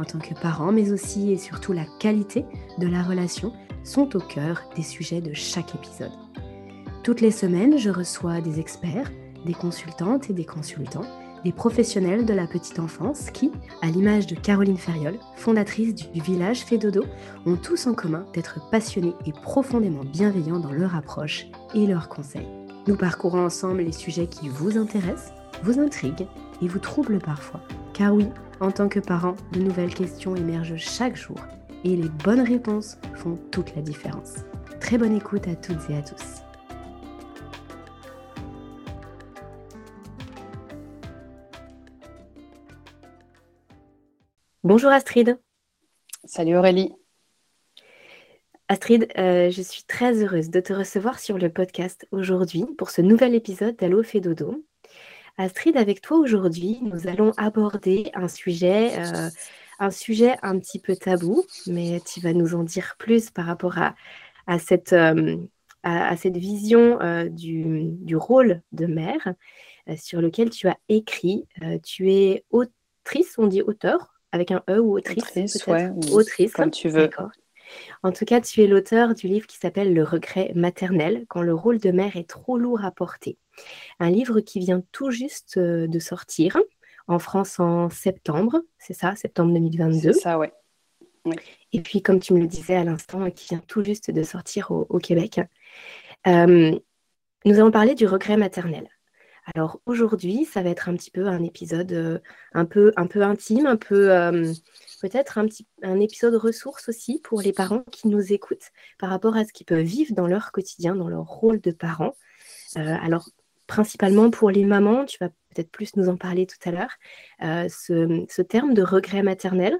en tant que parents, mais aussi et surtout la qualité de la relation sont au cœur des sujets de chaque épisode. Toutes les semaines, je reçois des experts, des consultantes et des consultants, des professionnels de la petite enfance qui, à l'image de Caroline Ferriol, fondatrice du village Fédodo, ont tous en commun d'être passionnés et profondément bienveillants dans leur approche et leurs conseils. Nous parcourons ensemble les sujets qui vous intéressent, vous intriguent et vous troublent parfois. Car oui, en tant que parent, de nouvelles questions émergent chaque jour et les bonnes réponses font toute la différence. Très bonne écoute à toutes et à tous. Bonjour Astrid. Salut Aurélie. Astrid, euh, je suis très heureuse de te recevoir sur le podcast aujourd'hui pour ce nouvel épisode d'Allo fait dodo. Astrid, avec toi aujourd'hui, nous allons aborder un sujet, euh, un sujet un petit peu tabou, mais tu vas nous en dire plus par rapport à, cette, euh, à, cette vision du, rôle de mère sur lequel tu as écrit. tu es autrice, on dit auteur avec un E ou autrice Autrice, ouais, autrice comme tu veux. En tout cas, tu es l'auteur du livre qui s'appelle Le regret maternel, quand le rôle de mère est trop lourd à porter. Un livre qui vient tout juste euh, de sortir en France en septembre, c'est ça, septembre 2022. C'est ça, ouais. Et puis, comme tu me le disais à l'instant, qui vient tout juste de sortir au, Québec. Euh, nous allons parler du regret maternel. Alors aujourd'hui, ça va être un petit peu un épisode euh, un, peu, un peu intime, un peu euh, peut-être un, petit, un épisode ressource aussi pour les parents qui nous écoutent par rapport à ce qu'ils peuvent vivre dans leur quotidien, dans leur rôle de parent. Euh, alors principalement pour les mamans, tu vas peut-être plus nous en parler tout à l'heure, ce, ce, terme de regret maternel,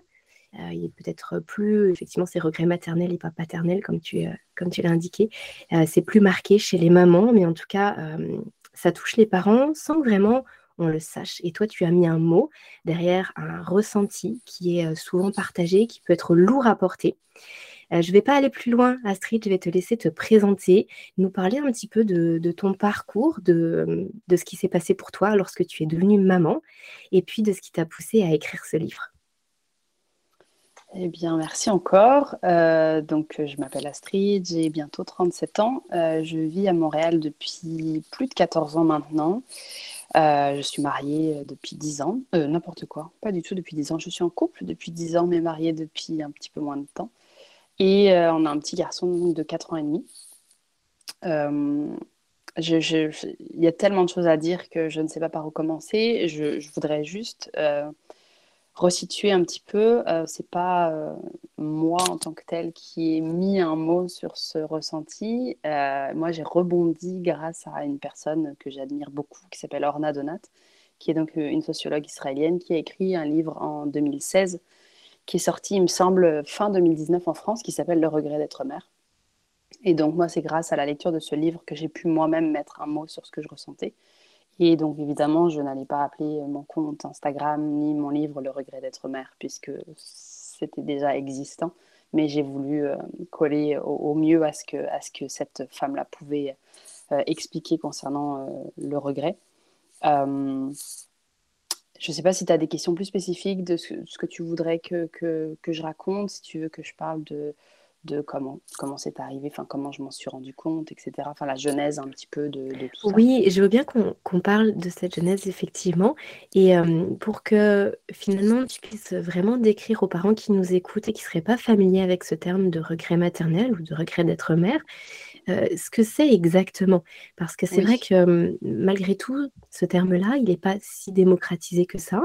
il est peut-être plus, effectivement, c'est regret maternel et pas paternel, comme tu, comme tu l'as indiqué. c'est plus marqué chez les mamans, mais en tout cas, ça touche les parents sans vraiment on le sache. Et toi, tu as mis un mot derrière un ressenti qui est euh, souvent partagé, qui peut être lourd à porter. Euh, je ne vais pas aller plus loin, Astrid, je vais te laisser te présenter, nous parler un petit peu de, ton parcours, de, ce qui s'est passé pour toi lorsque tu es devenue maman, et puis de ce qui t'a poussé à écrire ce livre. Eh bien, merci encore. Euh, donc, je m'appelle Astrid, j'ai bientôt 37 ans. Euh, je vis à Montréal depuis plus de 14 ans maintenant. Je suis mariée depuis 10 ans. N'importe quoi, pas du tout depuis 10 ans. Je suis en couple depuis 10 ans, mais mariée depuis un petit peu moins de temps. Et on a un petit garçon de 4 ans et demi. il y a tellement de choses à dire que je ne sais pas par où commencer. Je, voudrais juste resituer un petit peu, euh, c'est pas euh, moi en tant que telle qui ai mis un mot sur ce ressenti. Euh, moi, j'ai rebondi grâce à une personne que j'admire beaucoup qui s'appelle Orna Donat, qui est donc une sociologue israélienne qui a écrit un livre en 2016 qui est sorti, il me semble, fin 2019 en France, qui s'appelle Le regret d'être mère. Et donc, moi, c'est grâce à la lecture de ce livre que j'ai pu moi-même mettre un mot sur ce que je ressentais. Et donc, évidemment, je n'allais pas appeler mon compte Instagram ni mon livre Le regret d'être mère, puisque c'était déjà existant. Mais j'ai voulu euh, coller au, mieux à ce que, à ce que cette femme-là pouvait euh, expliquer concernant euh, le regret. Je ne sais pas si tu as des questions plus spécifiques de ce, que tu voudrais que, que, que, je raconte, si tu veux que je parle de, de comment comment c'est arrivé, enfin comment je m'en suis rendu compte, etc. Enfin la genèse un petit peu de, tout ça. Oui, je veux bien qu'on parle de cette genèse effectivement, et euh, pour que finalement tu puisses vraiment décrire aux parents qui nous écoutent et qui ne seraient pas familiers avec ce terme de regret maternel ou de regret d'être mère, ce que c'est exactement. Parce que c'est vrai que malgré tout, ce terme-là, il n'est pas si démocratisé que ça.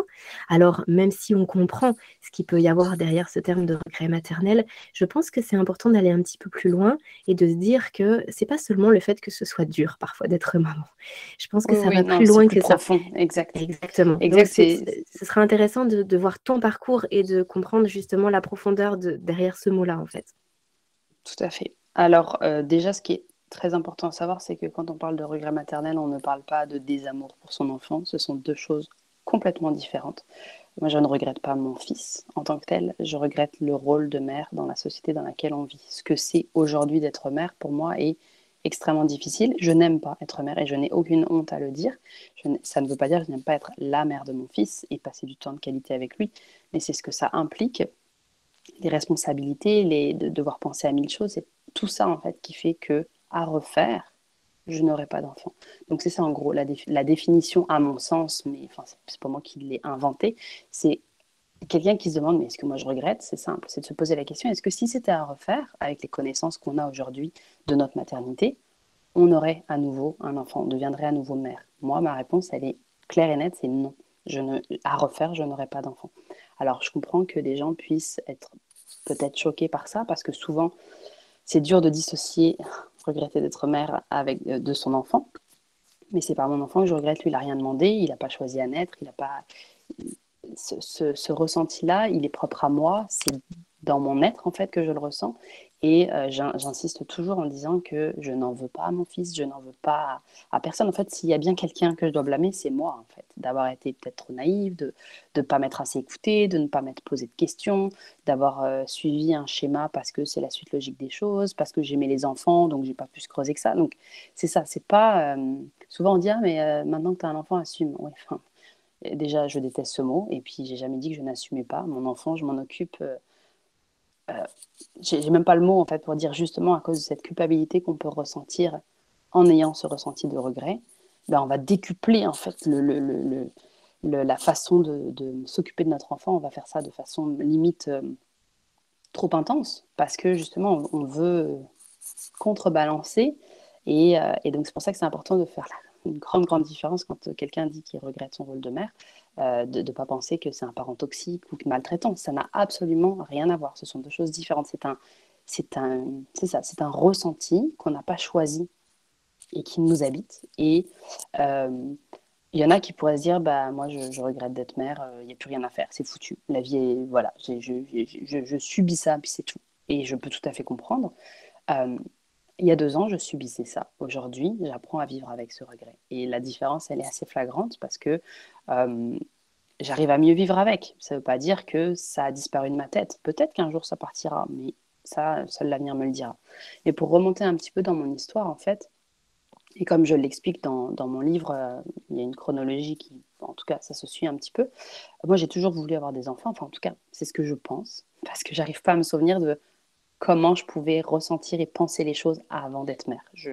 Alors, même si on comprend ce qu'il peut y avoir derrière ce terme de regret maternel, je pense que c'est important d'aller un petit peu plus loin et de se dire que c'est pas seulement le fait que ce soit dur parfois d'être maman. Je pense que ça va plus loin que ça. Exact. Exactement. Exact, ce sera intéressant de, de, voir ton parcours et de comprendre justement la profondeur de, derrière ce mot-là, en fait. Tout à fait. Alors, euh, déjà, ce qui est très important à savoir, c'est que quand on parle de regret maternel, on ne parle pas de désamour pour son enfant. Ce sont deux choses complètement différentes. Moi, je ne regrette pas mon fils en tant que tel. Je regrette le rôle de mère dans la société dans laquelle on vit. Ce que c'est aujourd'hui d'être mère, pour moi, est extrêmement difficile. Je n'aime pas être mère et je n'ai aucune honte à le dire. ça ne veut pas dire que je n'aime pas être la mère de mon fils et passer du temps de qualité avec lui, mais c'est ce que ça implique, les responsabilités, les, de devoir penser à mille choses. Tout ça, en fait, qui fait que, à refaire, je n'aurai pas d'enfant. Donc c'est ça, en gros, la, définition, à mon sens, mais enfin, c'est pas moi qui l'ai inventé, c'est quelqu'un qui se demande, mais est-ce que moi je regrette? C'est simple, c'est de se poser la question, est-ce que si c'était à refaire, avec les connaissances qu'on a aujourd'hui de notre maternité, on aurait à nouveau un enfant, on deviendrait à nouveau mère? Moi, ma réponse, elle est claire et nette, c'est non. Je ne, à refaire, je n'aurais pas d'enfant. Alors, je comprends que des gens puissent être peut-être choqués par ça, parce que souvent, c'est dur de dissocier regretter d'être mère avec euh, de son enfant. Mais c'est pas mon enfant que je regrette, lui, il n'a rien demandé, il n'a pas choisi à naître, il n'a pas ce, ressenti-là, il est propre à moi, c'est dans mon être en fait que je le ressens. Et euh, j'insiste toujours en disant que je n'en veux pas à mon fils, je n'en veux pas à, personne. En fait, s'il y a bien quelqu'un que je dois blâmer, c'est moi en fait, d'avoir été peut-être trop naïve, de ne pas m'être assez écoutée, de ne pas m'être posé de questions, d'avoir euh, suivi un schéma parce que c'est la suite logique des choses, parce que j'aimais les enfants, donc j'ai pas pu se creuser que ça. Donc c'est ça, c'est pas euh, souvent on dit ah, mais maintenant que tu as un enfant assume. Ouais, déjà, je déteste ce mot. Et puis, j'ai jamais dit que je n'assumais pas. Mon enfant, je m'en occupe. Euh, euh, j'ai même pas le mot, en fait, pour dire justement à cause de cette culpabilité qu'on peut ressentir en ayant ce ressenti de regret. Ben, on va décupler, en fait, le, la façon de, s'occuper de notre enfant. On va faire ça de façon limite euh, trop intense parce que justement, on, veut contrebalancer. Et, et donc, c'est pour ça que c'est important de faire une grande, grande différence quand quelqu'un dit qu'il regrette son rôle de mère, euh, de ne pas penser que c'est un parent toxique ou maltraitant. Ça n'a absolument rien à voir. Ce sont deux choses différentes. C'est un, c'est un, c'est ça, c'est un ressenti qu'on n'a pas choisi et qui nous habite. Et euh, il y en a qui pourraient se dire, bah moi je, regrette d'être mère, euh, il n'y a plus rien à faire, c'est foutu. La vie est, voilà, je, je, subis ça, puis c'est tout. Et je peux tout à fait comprendre. Il y a deux ans, je subissais ça. Aujourd'hui, j'apprends à vivre avec ce regret. Et la différence, elle est assez flagrante parce que euh, j'arrive à mieux vivre avec. Ça ne veut pas dire que ça a disparu de ma tête. Peut-être qu'un jour ça partira, mais ça, seul l'avenir me le dira. Et pour remonter un petit peu dans mon histoire, en fait, et comme je l'explique dans, mon livre, euh, il y a une chronologie qui, en tout cas, ça se suit un petit peu. Moi, j'ai toujours voulu avoir des enfants. Enfin, en tout cas, c'est ce que je pense, parce que j'arrive pas à me souvenir de comment je pouvais ressentir et penser les choses avant d'être mère. Je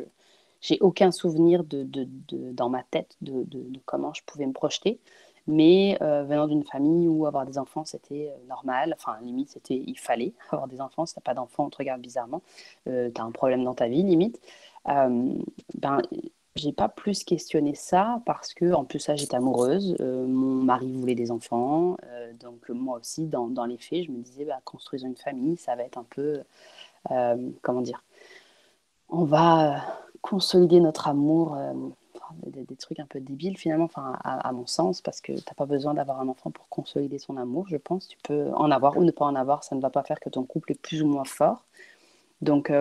n'ai aucun souvenir de, de, dans ma tête de, comment je pouvais me projeter. Mais euh, venant d'une famille où avoir des enfants, c'était euh, normal. Enfin, limite, c'était il fallait avoir des enfants. Si tu n'as pas d'enfants, on te regarde bizarrement. Euh, tu as un problème dans ta vie, limite. ben, j'ai pas plus questionné ça parce que, en plus, ça, j'étais amoureuse. Euh, mon mari voulait des enfants. Euh, donc, moi aussi, dans, dans, les faits, je me disais, bah, construisons une famille, ça va être un peu. Euh, comment dire On va consolider notre amour. Des, trucs un peu débiles, finalement, enfin, à, mon sens, parce que tu n'as pas besoin d'avoir un enfant pour consolider son amour, je pense. Tu peux en avoir ou ne pas en avoir, ça ne va pas faire que ton couple est plus ou moins fort. Donc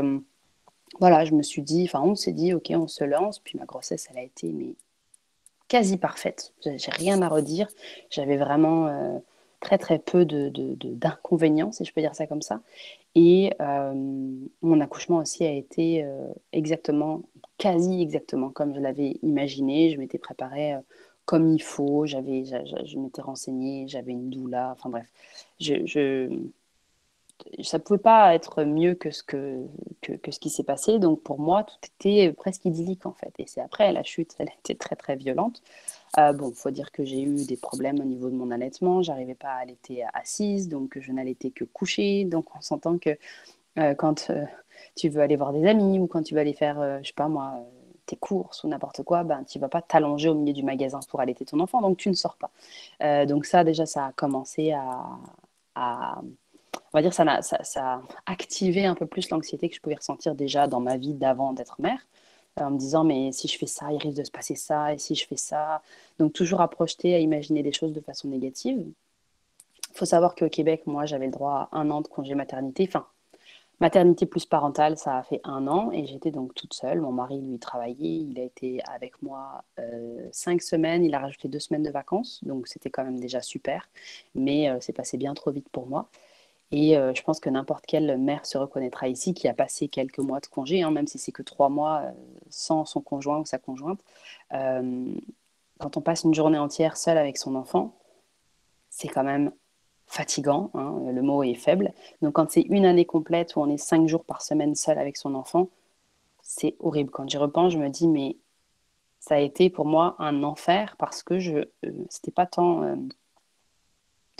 voilà, je me suis dit, enfin, on s'est dit, ok, on se lance. Puis ma grossesse, elle a été quasi parfaite. J'ai rien à redire. J'avais vraiment euh, très très peu d'inconvénients, de, si je peux dire ça comme ça. Et euh, mon accouchement aussi a été euh, exactement, quasi exactement comme je l'avais imaginé. Je m'étais préparée comme il faut. J'avais, je, m'étais renseignée. J'avais une doula. Enfin bref, je ça ne pouvait pas être mieux que ce, que, que, ce qui s'est passé. Donc pour moi, tout était presque idyllique en fait. Et c'est après la chute, elle été très très violente. Euh, bon, faut dire que j'ai eu des problèmes au niveau de mon allaitement. J'arrivais pas à allaiter assise, donc je n'allaitais que couchée. Donc on s'entend que quand tu veux aller voir des amis ou quand tu veux aller faire, je sais pas moi, tes courses ou n'importe quoi, ben, tu vas pas t'allonger au milieu du magasin pour allaiter ton enfant, donc tu ne sors pas. donc ça, déjà, ça a commencé à, on va dire, ça a, ça, ça activé un peu plus l'anxiété que je pouvais ressentir déjà dans ma vie d'avant d'être mère en me disant mais si je fais ça, il risque de se passer ça, et si je fais ça. Donc toujours à projeter, à imaginer des choses de façon négative. Il faut savoir qu'au Québec, moi, j'avais le droit à un an de congé maternité. Enfin, maternité plus parentale, ça a fait un an et j'étais donc toute seule. Mon mari, lui, travaillait. Il a été avec moi euh, cinq semaines. Il a rajouté deux semaines de vacances. Donc, c'était quand même déjà super. Mais euh, c'est passé bien trop vite pour moi. Et euh, je pense que n'importe quelle mère se reconnaîtra ici qui a passé quelques mois de congé, hein, même si c'est que trois mois sans son conjoint ou sa conjointe. quand on passe une journée entière seule avec son enfant, c'est quand même fatigant, hein, le mot est faible. Donc quand c'est une année complète où on est cinq jours par semaine seul avec son enfant, c'est horrible. Quand j'y repense, je me dis, mais ça a été pour moi un enfer parce que je, euh, c'était pas tant euh,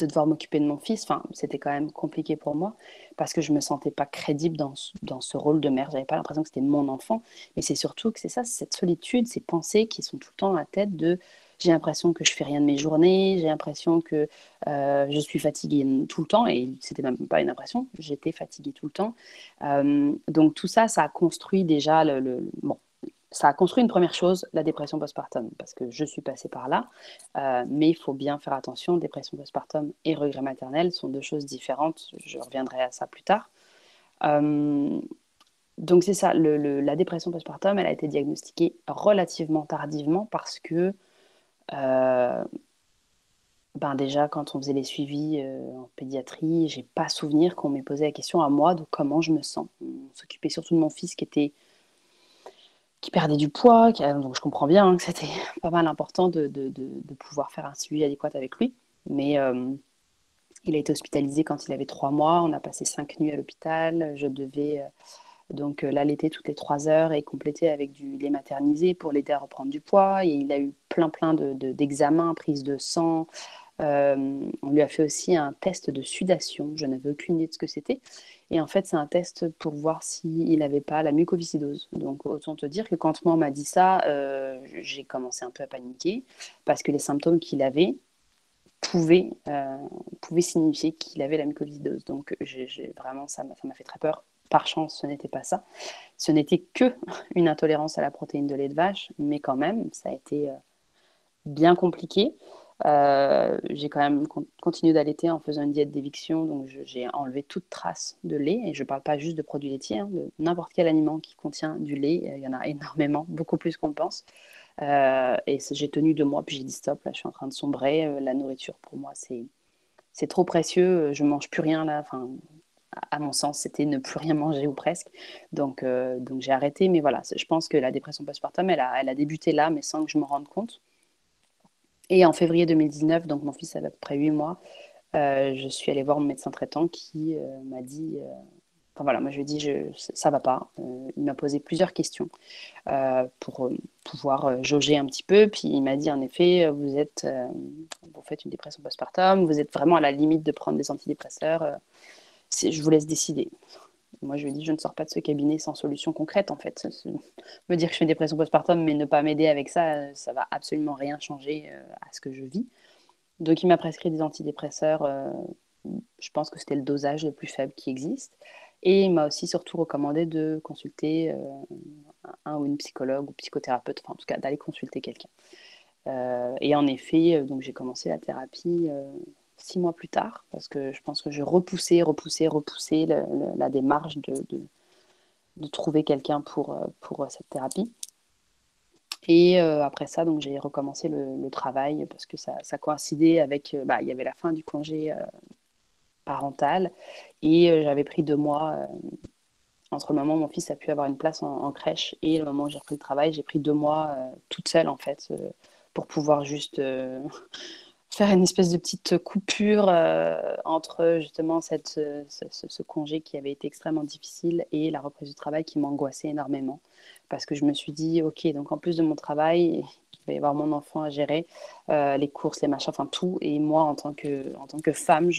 de devoir m'occuper de mon fils, enfin, c'était quand même compliqué pour moi parce que je me sentais pas crédible dans, dans ce rôle de mère. J'avais pas l'impression que c'était mon enfant, mais c'est surtout que c'est ça, cette solitude, ces pensées qui sont tout le temps à la tête de j'ai l'impression que je fais rien de mes journées, j'ai l'impression que euh, je suis fatiguée tout le temps, et c'était même pas une impression, j'étais fatiguée tout le temps. Euh, donc tout ça, ça a construit déjà le, bon, ça a construit une première chose, la dépression postpartum, parce que je suis passée par là, euh, mais il faut bien faire attention, dépression postpartum et regret maternel sont deux choses différentes, je reviendrai à ça plus tard. donc c'est ça, la dépression postpartum, elle a été diagnostiquée relativement tardivement parce que euh, ben déjà, quand on faisait les suivis euh, en pédiatrie, j'ai pas souvenir qu'on m'ait posé la question à moi de comment je me sens. On s'occupait surtout de mon fils qui était qui perdait du poids, donc je comprends bien que c'était pas mal important de, pouvoir faire un suivi adéquat avec lui. Mais euh, il a été hospitalisé quand il avait trois mois. On a passé cinq nuits à l'hôpital. Je devais donc euh, l'allaiter toutes les trois heures et compléter avec du lait maternisé pour l'aider à reprendre du poids. Et il a eu plein plein d'examens, de, prise de sang. Euh, on lui a fait aussi un test de sudation. Je n'avais aucune idée de ce que c'était. Et en fait, c'est un test pour voir s'il n'avait pas la mucoviscidose. Donc, autant te dire que quand moi on m'a dit ça, euh, j'ai commencé un peu à paniquer parce que les symptômes qu'il avait pouvaient, pouvaient signifier qu'il avait la mucoviscidose. Donc, j'ai vraiment, ça m'a fait très peur par chance, ce n'était pas ça. Ce n'était que une intolérance à la protéine de lait de vache, mais quand même, ça a été euh, bien compliqué. Euh, j'ai quand même continué d'allaiter en faisant une diète d'éviction, donc j'ai enlevé toute trace de lait. Et je ne parle pas juste de produits laitiers, hein, de n'importe quel aliment qui contient du lait. Euh, il y en a énormément, beaucoup plus qu'on pense. et j'ai tenu deux mois, puis j'ai dit stop, là je suis en train de sombrer. la nourriture pour moi, c'est trop précieux. Je mange plus rien là. Enfin, à mon sens, c'était ne plus rien manger ou presque. Donc, euh, donc j'ai arrêté. Mais voilà, je pense que la dépression postpartum, elle a, elle a débuté là, mais sans que je me rende compte. Et en février 2019, donc mon fils avait à peu près 8 mois, euh, je suis allée voir mon médecin traitant qui euh, m'a dit. Enfin voilà, moi je lui ai dit je, ça va pas. il m'a posé plusieurs questions pour pouvoir jauger un petit peu. Puis il m'a dit en effet, vous êtes, vous faites une dépression postpartum, vous êtes vraiment à la limite de prendre des antidépresseurs je vous laisse décider. Moi, je lui ai dit, je ne sors pas de ce cabinet sans solution concrète, en fait. Me dire que je fais une dépression postpartum, mais ne pas m'aider avec ça, ça va absolument rien changer euh, à ce que je vis. Donc, il m'a prescrit des antidépresseurs. Euh, je pense que c'était le dosage le plus faible qui existe. Et il m'a aussi surtout recommandé de consulter euh, un ou une psychologue ou psychothérapeute, enfin, en tout cas, d'aller consulter quelqu'un. et en effet, donc j'ai commencé la thérapie six mois plus tard, parce que je pense que je repoussais, repoussais, repoussais la démarche de, de, trouver quelqu'un pour, euh, pour euh, cette thérapie. Et euh, après ça, j'ai recommencé le, travail parce que ça, ça coïncidait avec, bah, il y avait la fin du congé parental et j'avais pris deux mois entre le moment où mon fils a pu avoir une place en, crèche et le moment où j'ai repris le travail, j'ai pris deux mois toute seule en fait pour pouvoir juste faire une espèce de petite coupure euh, entre justement cette, ce, congé qui avait été extrêmement difficile et la reprise du travail qui m'angoissait énormément. Parce que je me suis dit, OK, donc en plus de mon travail, il va y avoir mon enfant à gérer, euh, les courses, les machins, enfin tout. Et moi, en tant que, en tant que femme,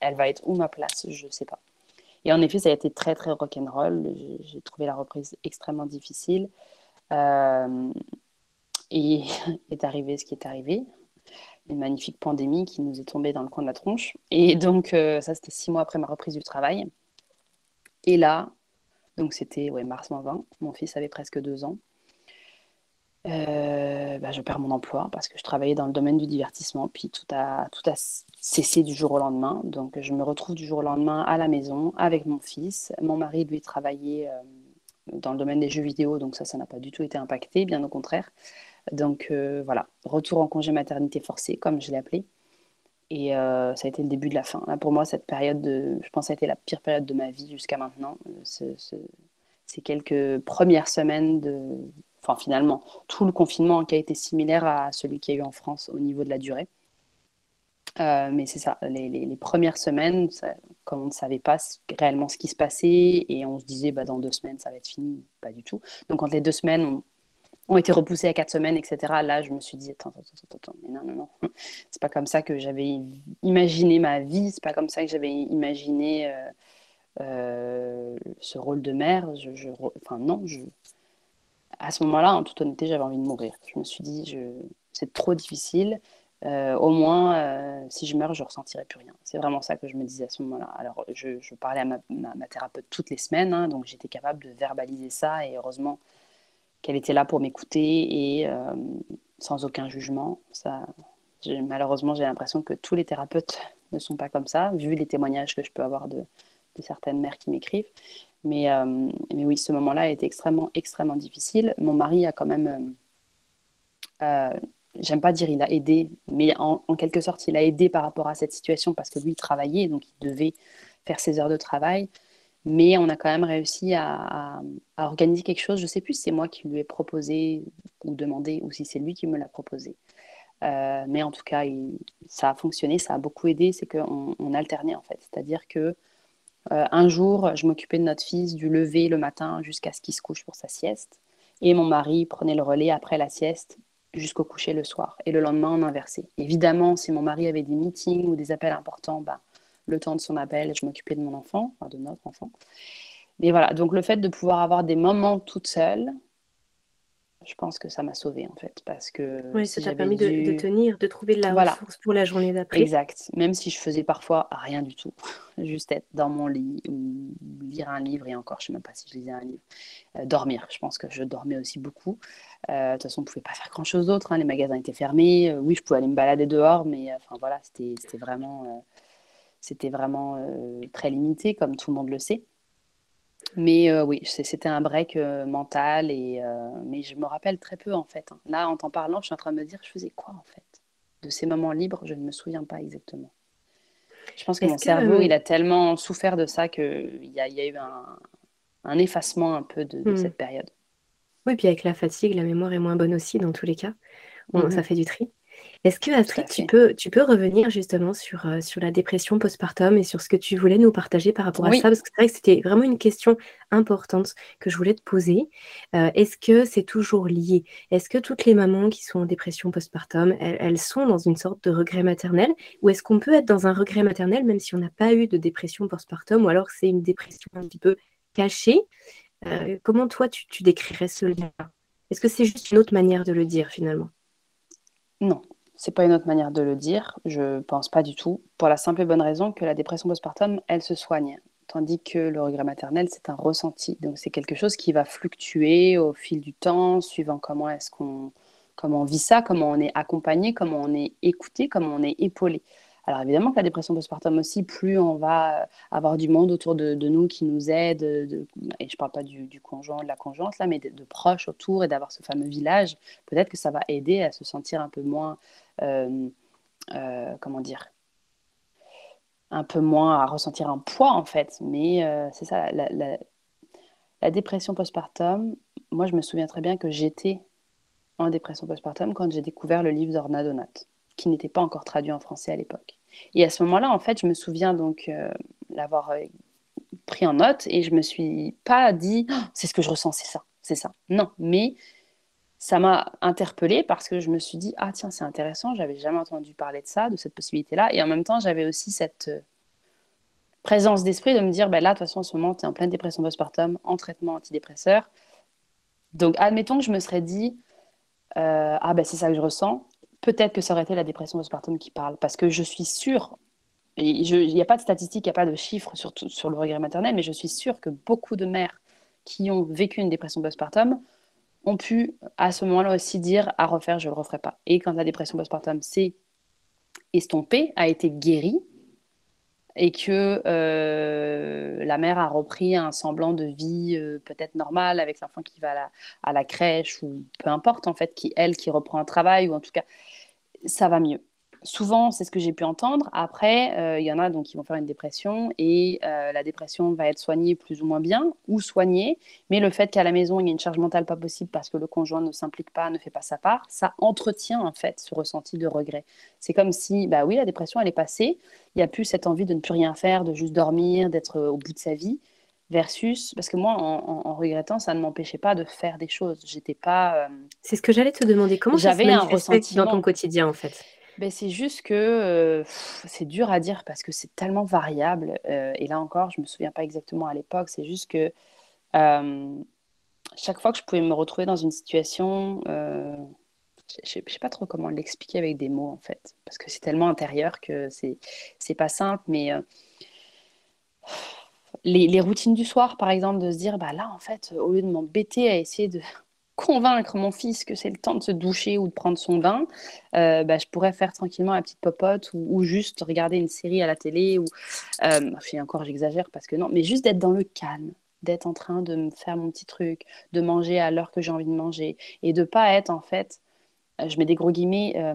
elle va être où ma place? Je ne sais pas. Et en effet, ça a été très, très rock'n'roll. J'ai trouvé la reprise extrêmement difficile. Euh, et est arrivé ce qui est arrivé. Une magnifique pandémie qui nous est tombée dans le coin de la tronche. Et donc, euh, ça, c'était six mois après ma reprise du travail. Et là, donc c'était ouais, mars 20, mon fils avait presque deux ans. Euh, bah, je perds mon emploi parce que je travaillais dans le domaine du divertissement, puis tout a, tout a cessé du jour au lendemain. Donc je me retrouve du jour au lendemain à la maison avec mon fils. Mon mari, lui, travaillait euh, dans le domaine des jeux vidéo, donc ça, ça n'a pas du tout été impacté, bien au contraire. Donc euh, voilà, retour en congé maternité forcé, comme je l'ai appelé. Et ça a été le début de la fin. Là, pour moi, cette période, de, je pense, ça a été la pire période de ma vie jusqu'à maintenant. ces quelques premières semaines de enfin finalement, tout le confinement qui a été similaire à celui qu'il y a eu en France au niveau de la durée. Euh, mais c'est ça, les, premières semaines, comme on ne savait pas réellement ce qui se passait, et on se disait, bah, dans deux semaines, ça va être fini, pas du tout. Donc quand les deux semaines ont, été repoussées à quatre semaines, etc., là, je me suis dit, attends, attends, attends, attends mais non, non, non, c'est pas comme ça que j'avais imaginé ma vie, c'est pas comme ça que j'avais imaginé euh, euh, ce rôle de mère. Je, je, enfin, non, je, à ce moment-là, en toute honnêteté, j'avais envie de mourir. Je me suis dit, je... c'est trop difficile. Euh, au moins, euh, si je meurs, je ne ressentirai plus rien. C'est vraiment ça que je me disais à ce moment-là. Alors, je, parlais à ma, thérapeute toutes les semaines, hein, donc j'étais capable de verbaliser ça, et heureusement qu'elle était là pour m'écouter et euh, sans aucun jugement. Ça, malheureusement, j'ai l'impression que tous les thérapeutes ne sont pas comme ça, vu les témoignages que je peux avoir de, certaines mères qui m'écrivent. Mais, euh, mais oui, ce moment-là a été extrêmement, extrêmement difficile. Mon mari a quand même, euh, j'aime pas dire il a aidé, mais en, quelque sorte, il a aidé par rapport à cette situation parce que lui, il travaillait, donc il devait faire ses heures de travail. Mais on a quand même réussi à, organiser quelque chose. Je ne sais plus si c'est moi qui lui ai proposé ou demandé ou si c'est lui qui me l'a proposé. mais en tout cas, ça a fonctionné, ça a beaucoup aidé. C'est qu'on on alternait en fait. C'est-à-dire que euh, un jour, je m'occupais de notre fils du lever le matin jusqu'à ce qu'il se couche pour sa sieste. Et mon mari prenait le relais après la sieste jusqu'au coucher le soir. Et le lendemain, on inversait. Évidemment, si mon mari avait des meetings ou des appels importants, bah, le temps de son appel, je m'occupais de mon enfant, enfin de notre enfant. Mais voilà, donc le fait de pouvoir avoir des moments toute seule, je pense que ça m'a sauvée en fait parce que oui, ça t'a permis de, tenir, de trouver de la ressource pour la journée d'après. Exact. Même si je faisais parfois rien du tout, juste être dans mon lit ou lire un livre et encore, je sais même pas si je lisais un livre. Euh, dormir, je pense que je dormais aussi beaucoup. Euh, de toute façon, on pouvait pas faire grand chose d'autre. Hein. Les magasins étaient fermés. Euh, oui, je pouvais aller me balader dehors, mais enfin voilà, c'était vraiment, c'était vraiment très limité, comme tout le monde le sait. Mais euh, oui, c'était un break euh, mental, et, euh, mais je me rappelle très peu en fait. Hein. Là, en t'en parlant, je suis en train de me dire, je faisais quoi en fait De ces moments libres, je ne me souviens pas exactement. Je pense que mon cerveau, il a tellement souffert de ça qu'il y, a, y a eu un, effacement un peu de, hmm. cette période. Oui, puis avec la fatigue, la mémoire est moins bonne aussi dans tous les cas. Bon, Ça fait du tri. Est-ce que Astrid, tu peux, tu peux revenir justement sur, euh, sur la dépression postpartum et sur ce que tu voulais nous partager par rapport à ça? Parce que c'est vrai que c'était vraiment une question importante que je voulais te poser. Euh, est-ce que c'est toujours lié? Est-ce que toutes les mamans qui sont en dépression postpartum, elles, elles sont dans une sorte de regret maternel? Ou est-ce qu'on peut être dans un regret maternel même si on n'a pas eu de dépression postpartum Ou alors c'est une dépression un petit peu cachée? Euh, Comment toi, tu, tu décrirais ce lien? Est-ce que c'est juste une autre manière de le dire finalement? Non, c'est pas une autre manière de le dire, je pense pas du tout, pour la simple et bonne raison que la dépression postpartum, elle se soigne, tandis que le regret maternel, c'est un ressenti. Donc c'est quelque chose qui va fluctuer au fil du temps, suivant comment est-ce qu'on comment on vit ça, comment on est accompagné, comment on est écouté, comment on est épaulé. Alors évidemment que la dépression postpartum aussi, plus on va avoir du monde autour de, nous qui nous aide, et je ne parle pas du, conjoint, de la conjointe là, mais de, proches autour et d'avoir ce fameux village, peut-être que ça va aider à se sentir un peu moins, comment dire, un peu moins à ressentir un poids en fait. Mais euh, c'est ça, la, dépression postpartum, moi je me souviens très bien que j'étais en dépression postpartum quand j'ai découvert le livre d'Orna Donat qui n'était pas encore traduit en français à l'époque. Et à ce moment-là, en fait, je me souviens donc euh, l'avoir euh, pris en note et je me suis pas dit oh, c'est ce que je ressens, c'est ça, c'est ça. Non, mais ça m'a interpellée parce que je me suis dit ah tiens c'est intéressant, j'avais jamais entendu parler de ça, de cette possibilité-là, et en même temps j'avais aussi cette présence d'esprit de me dire, ben là, de toute façon, en ce moment, tu es en pleine dépression postpartum, en traitement antidépresseur. Donc, admettons que je me serais dit, euh, ah ben c'est ça que je ressens, peut-être que ça aurait été la dépression postpartum qui parle, parce que je suis sûre, il n'y a pas de statistiques, il n'y a pas de chiffres sur, sur le regret maternel, mais je suis sûre que beaucoup de mères qui ont vécu une dépression postpartum ont pu à ce moment-là aussi dire à refaire, je ne le referai pas. Et quand la dépression postpartum s'est estompée, a été guérie, et que euh, la mère a repris un semblant de vie euh, peut-être normale avec l'enfant qui va à la, à la, crèche ou peu importe en fait, qui elle qui reprend un travail ou en tout cas ça va mieux souvent, c'est ce que j'ai pu entendre. Après, euh, il y en a donc qui vont faire une dépression et euh, la dépression va être soignée plus ou moins bien ou soignée. Mais le fait qu'à la maison, il y ait une charge mentale pas possible parce que le conjoint ne s'implique pas, ne fait pas sa part, ça entretient en fait ce ressenti de regret. C'est comme si, bah oui, la dépression, elle est passée. Il n'y a plus cette envie de ne plus rien faire, de juste dormir, d'être au bout de sa vie. Versus, parce que moi, en, regrettant, ça ne m'empêchait pas de faire des choses. J'étais pas. Euh, c'est ce que j'allais te demander. Comment j'avais un ressenti dans ton quotidien, en fait? Ben, c'est juste que euh, c'est dur à dire parce que c'est tellement variable. Euh, et là encore, je ne me souviens pas exactement à l'époque. C'est juste que euh, chaque fois que je pouvais me retrouver dans une situation, je ne sais pas trop comment l'expliquer avec des mots en fait. Parce que c'est tellement intérieur que c'est n'est pas simple. Mais les, les, routines du soir, par exemple, de se dire, bah là en fait, au lieu de m'embêter à essayer de convaincre mon fils que c'est le temps de se doucher ou de prendre son bain, euh, bah, je pourrais faire tranquillement la petite popote ou, juste regarder une série à la télé. Ou, euh, encore, j'exagère parce que non, mais juste d'être dans le calme, d'être en train de me faire mon petit truc, de manger à l'heure que j'ai envie de manger et de pas être en fait, euh, je mets des gros guillemets, euh,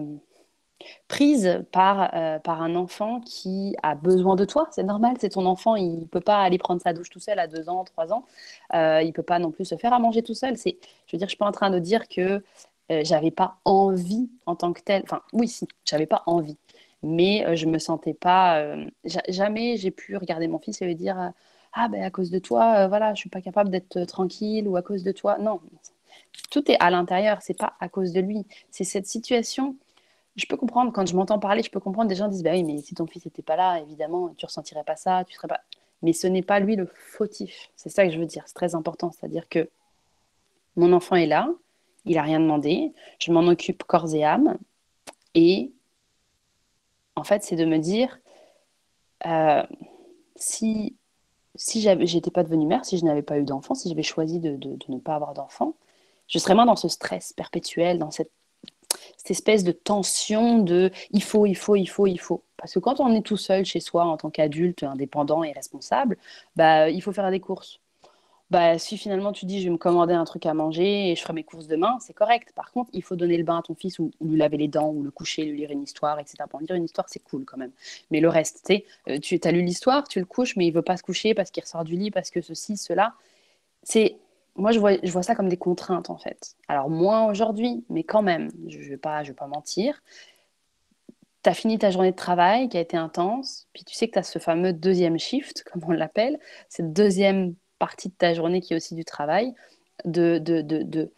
prise par, euh, par un enfant qui a besoin de toi. C'est normal, c'est ton enfant, il ne peut pas aller prendre sa douche tout seul à deux ans, trois ans. Euh, il ne peut pas non plus se faire à manger tout seul. Je veux dire, je suis pas en train de dire que euh, j'avais pas envie en tant que telle. Enfin, oui, si, j'avais pas envie. Mais je me sentais pas. jamais j'ai pu regarder mon fils et lui dire Ah, ben à cause de toi, voilà, je suis pas capable d'être tranquille ou à cause de toi. Non, tout est à l'intérieur, c'est pas à cause de lui. C'est cette situation je peux comprendre, quand je m'entends parler, je peux comprendre des gens disent Bah oui, mais si ton fils n'était pas là, évidemment, tu ressentirais pas ça, tu serais pas. Mais ce n'est pas lui le fautif. C'est ça que je veux dire. C'est très important. C'est-à-dire que mon enfant est là, il n'a rien demandé, je m'en occupe corps et âme. Et en fait, c'est de me dire euh, si, si j'étais pas devenue mère, si je n'avais pas eu d'enfant, si j'avais choisi de, de, ne pas avoir d'enfant, je serais moins dans ce stress perpétuel, dans cette cette espèce de tension de il faut, il faut, il faut, il faut. Parce que quand on est tout seul chez soi en tant qu'adulte, indépendant et responsable, bah, il faut faire des courses. Bah, si finalement tu dis je vais me commander un truc à manger et je ferai mes courses demain, c'est correct. Par contre, il faut donner le bain à ton fils ou, lui laver les dents ou le coucher, lui lire une histoire, etc. Pour lire une histoire, c'est cool quand même. Mais le reste, euh, tu as lu l'histoire, tu le couches, mais il veut pas se coucher parce qu'il ressort du lit, parce que ceci, cela. C'est moi, je vois, ça comme des contraintes, en fait. Alors, moins aujourd'hui, mais quand même, je ne vais, pas, je vais pas mentir. Tu as fini ta journée de travail qui a été intense, puis tu sais que tu as ce fameux deuxième shift, comme on l'appelle, cette deuxième partie de ta journée qui est aussi du travail, de, de, de, de,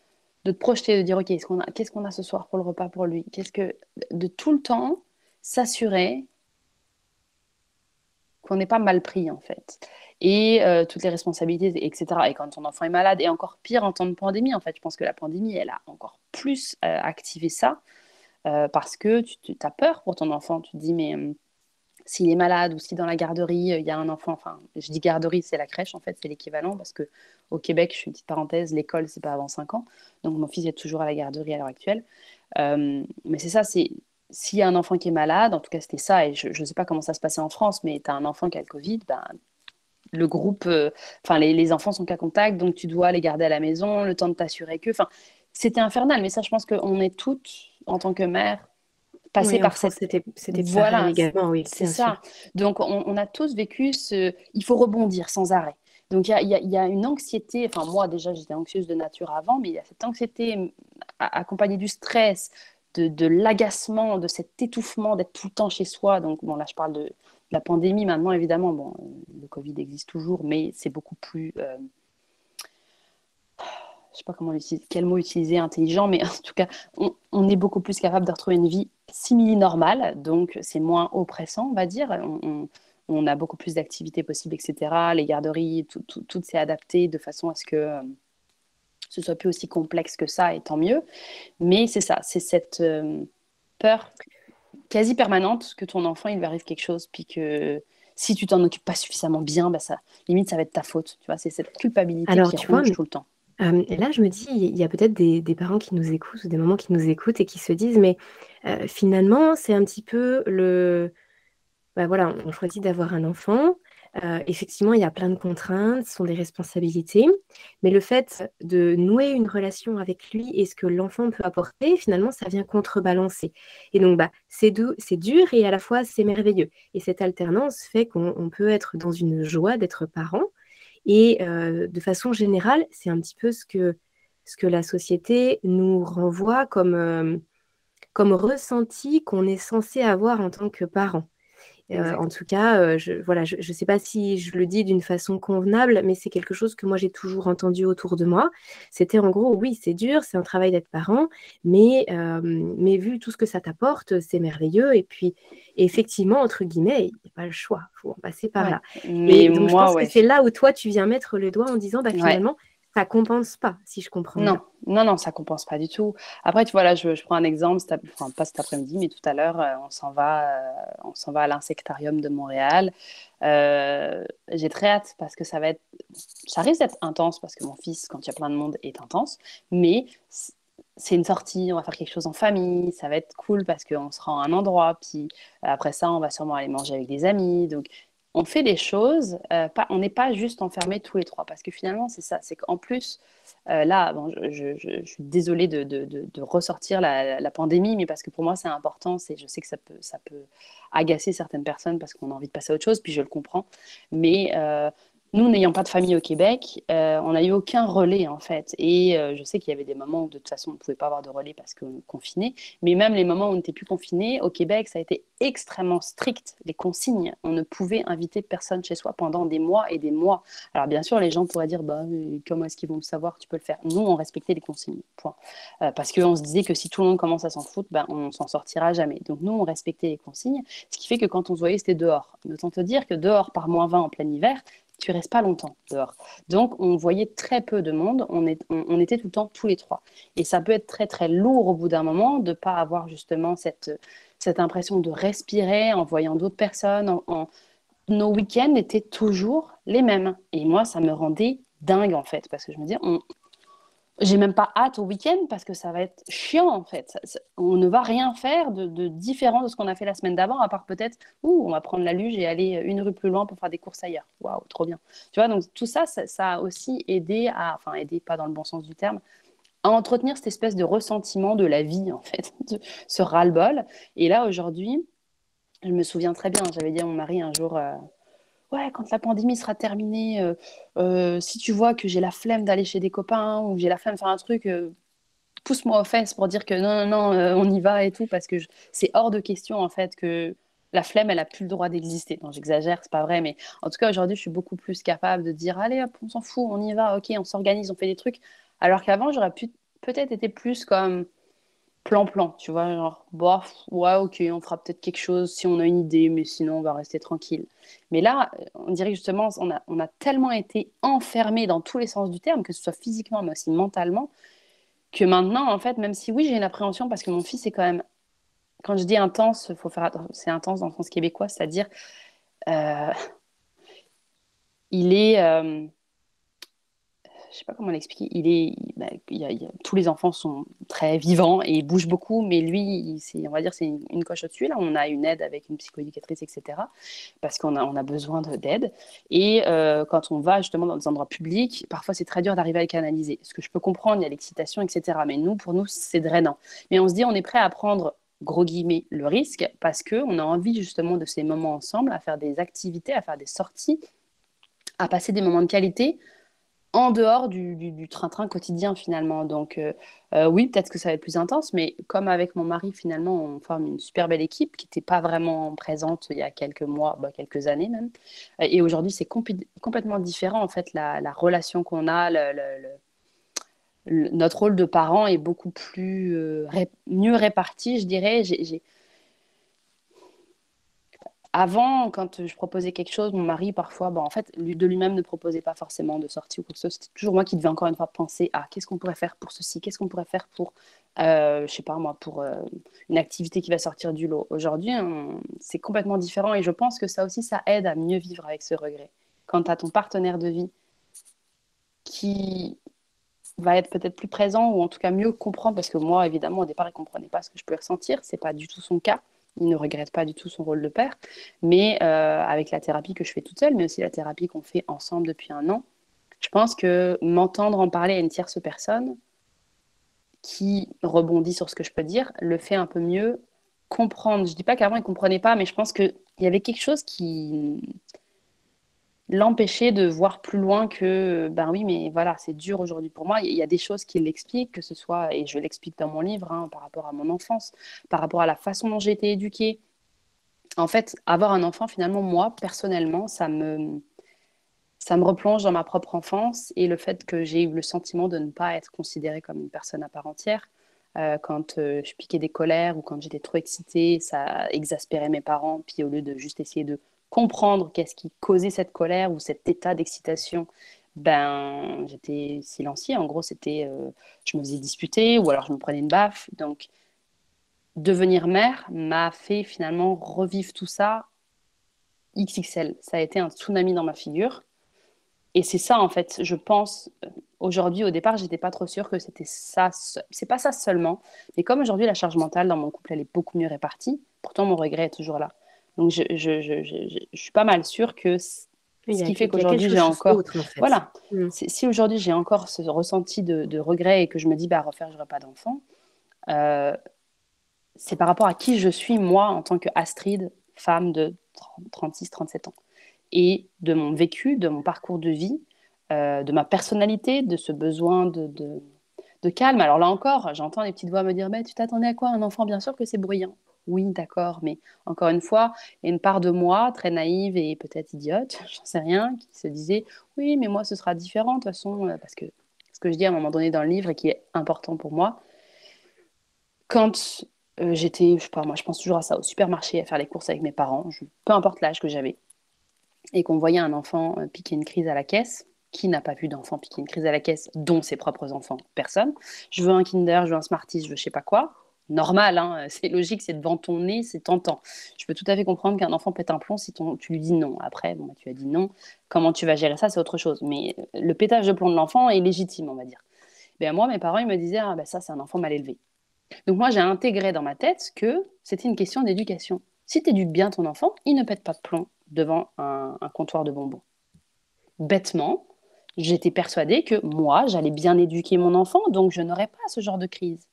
de te projeter, de dire, OK, qu'est-ce qu'on a, a ce soir pour le repas pour lui? Qu'est-ce que De tout le temps s'assurer qu'on n'est pas mal pris, en fait et euh, toutes les responsabilités, etc. Et quand ton enfant est malade, et encore pire en temps de pandémie, en fait, je pense que la pandémie, elle a encore plus euh, activé ça, euh, parce que tu, as peur pour ton enfant. Tu te dis, mais hum, s'il est malade ou si dans la garderie, il y a un enfant, enfin, je dis garderie, c'est la crèche, en fait, c'est l'équivalent, parce que au Québec, je suis une petite parenthèse, l'école, c'est pas avant 5 ans, donc mon fils est toujours à la garderie à l'heure actuelle. mais c'est ça, c'est s'il y a un enfant qui est malade, en tout cas c'était ça, et je ne sais pas comment ça se passait en France, mais tu as un enfant qui a le Covid, ben, le groupe, euh, enfin les, enfants sont qu'à contact, donc tu dois les garder à la maison, le temps de t'assurer que, enfin, c'était infernal. Mais ça, je pense qu'on est toutes en tant que mère passées par cette. C'était, c'était voilà, également, oui. C'est ça. Donc on, a tous vécu ce. Il faut rebondir sans arrêt. Donc il y, a, une anxiété. Enfin moi déjà j'étais anxieuse de nature avant, mais il y a cette anxiété accompagnée du stress, de, de l'agacement, de cet étouffement d'être tout le temps chez soi. Donc bon là je parle de la pandémie, maintenant, évidemment, bon, le Covid existe toujours, mais c'est beaucoup plus. Euh, je ne sais pas comment quel mot utiliser, intelligent, mais en tout cas, on, est beaucoup plus capable de retrouver une vie simili-normale, donc c'est moins oppressant, on va dire. On, on a beaucoup plus d'activités possibles, etc. Les garderies, tout, tout, s'est adapté de façon à ce que euh, ce soit plus aussi complexe que ça, et tant mieux. Mais c'est ça, c'est cette euh, peur quasi permanente que ton enfant, il lui arrive quelque chose, puis que si tu t'en occupes pas suffisamment bien, bah ça, limite, ça va être ta faute. Tu vois, c'est cette culpabilité Alors, qui tu vois, tout le temps. Euh, et là, je me dis, il y a peut-être des, parents qui nous écoutent ou des mamans qui nous écoutent et qui se disent, mais euh, finalement, c'est un petit peu le... Bah voilà, on choisit d'avoir un enfant. Euh, effectivement, il y a plein de contraintes, ce sont des responsabilités, mais le fait de nouer une relation avec lui et ce que l'enfant peut apporter, finalement, ça vient contrebalancer. Et donc, bah, c'est dur et à la fois c'est merveilleux. Et cette alternance fait qu'on peut être dans une joie d'être parent. Et euh, de façon générale, c'est un petit peu ce que, ce que la société nous renvoie comme, euh, comme ressenti qu'on est censé avoir en tant que parent. Euh, en tout cas, euh, je ne voilà, je, sais pas si je le dis d'une façon convenable, mais c'est quelque chose que moi j'ai toujours entendu autour de moi. C'était en gros, oui, c'est dur, c'est un travail d'être parent, mais, euh, mais vu tout ce que ça t'apporte, c'est merveilleux. Et puis, effectivement, entre guillemets, il n'y a pas le choix, il faut en passer par là. Mais donc, moi, je pense que c'est là où toi, tu viens mettre le doigt en disant, bah, finalement, ça compense pas, si je comprends non. Non, non, ça compense pas du tout. Après, tu vois, là, je, prends un exemple, enfin, pas cet après-midi, mais tout à l'heure, euh, on s'en va, euh, on s'en va à l'insectarium de Montréal. Euh, j'ai très hâte parce que ça va être, ça risque d'être intense parce que mon fils, quand il y a plein de monde, est intense, mais c'est une sortie, on va faire quelque chose en famille, ça va être cool parce qu'on se rend à un endroit, puis après ça, on va sûrement aller manger avec des amis. Donc, on fait des choses, euh, on n'est pas juste enfermés tous les trois, parce que finalement, c'est ça, c'est qu'en plus, euh, là, je, suis désolée de, ressortir la, pandémie, mais parce que pour moi, c'est important, c'est, je sais que ça peut, ça peut agacer certaines personnes parce qu'on a envie de passer à autre chose, puis je le comprends, mais euh, nous, n'ayant pas de famille au Québec, euh, on n'a eu aucun relais en fait. Et euh, je sais qu'il y avait des moments où de toute façon on ne pouvait pas avoir de relais parce qu'on confinait. Mais même les moments où on n'était plus confiné, au Québec, ça a été extrêmement strict. Les consignes, on ne pouvait inviter personne chez soi pendant des mois et des mois. Alors bien sûr, les gens pourraient dire, bah, comment est-ce qu'ils vont le savoir? Tu peux le faire. Nous, on respectait les consignes. Point. Euh, parce qu'on se disait que si tout le monde commence à s'en foutre, ben, on s'en sortira jamais. Donc nous, on respectait les consignes. Ce qui fait que quand on se voyait, c'était dehors. Autant te dire que dehors, par moins 20 en plein hiver, tu restes pas longtemps dehors. Donc, on voyait très peu de monde. On, est, on, était tout le temps tous les trois. Et ça peut être très, très lourd au bout d'un moment de pas avoir justement cette, cette impression de respirer en voyant d'autres personnes. Nos week-ends étaient toujours les mêmes. Et moi, ça me rendait dingue, en fait, parce que je me dis, j'ai même pas hâte au week-end parce que ça va être chiant en fait. on ne va rien faire de, différent de ce qu'on a fait la semaine d'avant, à part peut-être, ouh, on va prendre la luge et aller une rue plus loin pour faire des courses ailleurs. Waouh, trop bien. Tu vois, donc tout ça, ça, a aussi aidé à, enfin aidé pas dans le bon sens du terme, à entretenir cette espèce de ressentiment de la vie en fait, de ce ras-le-bol. Et là aujourd'hui, je me souviens très bien, j'avais dit à mon mari un jour. Euh, ouais, quand la pandémie sera terminée, euh, euh, si tu vois que j'ai la flemme d'aller chez des copains ou j'ai la flemme de faire un truc, euh, pousse-moi aux fesses pour dire que non, non, non, on y va et tout, parce que c'est hors de question en fait que la flemme, elle a plus le droit d'exister. Non, j'exagère, c'est pas vrai, mais en tout cas aujourd'hui, je suis beaucoup plus capable de dire allez, hop, on s'en fout, on y va, ok, on s'organise, on fait des trucs. Alors qu'avant, j'aurais pu peut-être été plus comme plan-plan, tu vois, genre, bof, ouais, ok, on fera peut-être quelque chose si on a une idée, mais sinon, on va rester tranquille. Mais là, on dirait justement, on a, on a tellement été enfermés dans tous les sens du terme, que ce soit physiquement, mais aussi mentalement, que maintenant, en fait, même si oui, j'ai une appréhension parce que mon fils est quand même, quand je dis intense, faut faire c'est intense dans le sens québécois, c'est-à-dire, euh, il est. Euh, je sais pas comment l'expliquer. Il est, bah, tous les enfants sont très vivants et bougent beaucoup, mais lui, on va dire, c'est une, coche au-dessus. Là, on a une aide avec une psychoéducatrice, etc. Parce qu'on a, on a besoin d'aide. Et euh, quand on va justement dans des endroits publics, parfois c'est très dur d'arriver à le canaliser. Ce que je peux comprendre, il y a l'excitation, etc. Mais nous, pour nous, c'est drainant. Mais on se dit, on est prêt à prendre gros guillemets, le risque, parce qu'on a envie justement de ces moments ensemble, à faire des activités, à faire des sorties, à passer des moments de qualité en dehors du train-train quotidien finalement. Donc euh, euh, oui, peut-être que ça va être plus intense, mais comme avec mon mari finalement, on forme une super belle équipe qui n'était pas vraiment présente il y a quelques mois, bah, quelques années même. Et aujourd'hui, c'est complètement différent en fait, la, relation qu'on a, notre rôle de parent est beaucoup plus euh, mieux réparti, je dirais. Avant, quand je proposais quelque chose, mon mari, parfois, bon, en fait, de lui-même ne proposait pas forcément de sortie ou quoi que ce soit. C'était toujours moi qui devais encore une fois penser à qu'est-ce qu'on pourrait faire pour ceci, qu'est-ce qu'on pourrait faire pour, euh, je sais pas moi, pour euh, une activité qui va sortir du lot. Aujourd'hui, c'est complètement différent et je pense que ça aussi, ça aide à mieux vivre avec ce regret. Quand tu as ton partenaire de vie qui va être peut-être plus présent ou en tout cas mieux comprendre, parce que moi, évidemment, au départ, il ne comprenait pas ce que je pouvais ressentir. Ce n'est pas du tout son cas il ne regrette pas du tout son rôle de père. Mais euh, avec la thérapie que je fais toute seule, mais aussi la thérapie qu'on fait ensemble depuis un an, je pense que m'entendre en parler à une tierce personne qui rebondit sur ce que je peux dire, le fait un peu mieux comprendre. Je ne dis pas qu'avant il ne comprenait pas, mais je pense qu'il y avait quelque chose qui, l'empêcher de voir plus loin que, ben oui, mais voilà, c'est dur aujourd'hui pour moi. Il y a des choses qui l'expliquent, que ce soit, et je l'explique dans mon livre, hein, par rapport à mon enfance, par rapport à la façon dont j'ai été éduquée. En fait, avoir un enfant, finalement, moi, personnellement, ça me, ça me replonge dans ma propre enfance et le fait que j'ai eu le sentiment de ne pas être considérée comme une personne à part entière. Euh, quand euh, je piquais des colères ou quand j'étais trop excitée, ça exaspérait mes parents. Puis au lieu de juste essayer de comprendre qu'est-ce qui causait cette colère ou cet état d'excitation, ben j'étais silencieux. En gros, c'était euh, je me faisais disputer ou alors je me prenais une baffe. Donc devenir mère m'a fait finalement revivre tout ça XXL. Ça a été un tsunami dans ma figure. Et c'est ça en fait, je pense euh, aujourd'hui au départ, j'étais pas trop sûre que c'était ça c'est pas ça seulement, mais comme aujourd'hui la charge mentale dans mon couple elle est beaucoup mieux répartie, pourtant mon regret est toujours là. Donc, je, je, je, je, suis pas mal sûre que ce qui fait qu'aujourd'hui j'ai encore. Voilà. Mm. Si aujourd'hui j'ai encore ce ressenti de, de, regret et que je me dis, bah, refaire, j'aurai pas d'enfant, euh, c'est par rapport à qui je suis, moi, en tant qu'Astrid, femme de 36-37 ans. Et de mon vécu, de mon parcours de vie, euh, de ma personnalité, de ce besoin de, de, de calme. Alors là encore, j'entends les petites voix me dire, mais tu t'attendais à quoi Un enfant, bien sûr que c'est bruyant oui, d'accord, mais encore une fois, il y a une part de moi très naïve et peut-être idiote, j'en sais rien, qui se disait oui, mais moi ce sera différent de toute façon, euh, parce que ce que je dis à un moment donné dans le livre et qui est important pour moi, quand euh, j'étais, je sais pas, moi je pense toujours à ça, au supermarché, à faire les courses avec mes parents, peu importe l'âge que j'avais, et qu'on voyait un enfant euh, piquer une crise à la caisse, qui n'a pas vu d'enfant piquer une crise à la caisse, dont ses propres enfants Personne. Je veux un Kinder, je veux un Smarties, je veux je sais pas quoi normal, hein, c'est logique, c'est devant ton nez, c'est tentant. Je peux tout à fait comprendre qu'un enfant pète un plomb si tu lui dis non. Après, bon, bah, tu as dit non, comment tu vas gérer ça, c'est autre chose. Mais euh, le pétage de plomb de l'enfant est légitime, on va dire. Ben, moi, mes parents, ils me disaient, ah, ben, ça, c'est un enfant mal élevé. Donc moi, j'ai intégré dans ma tête que c'était une question d'éducation. Si tu éduques bien ton enfant, il ne pète pas de plomb devant un, un comptoir de bonbons. Bêtement, j'étais persuadée que moi, j'allais bien éduquer mon enfant, donc je n'aurais pas ce genre de crise.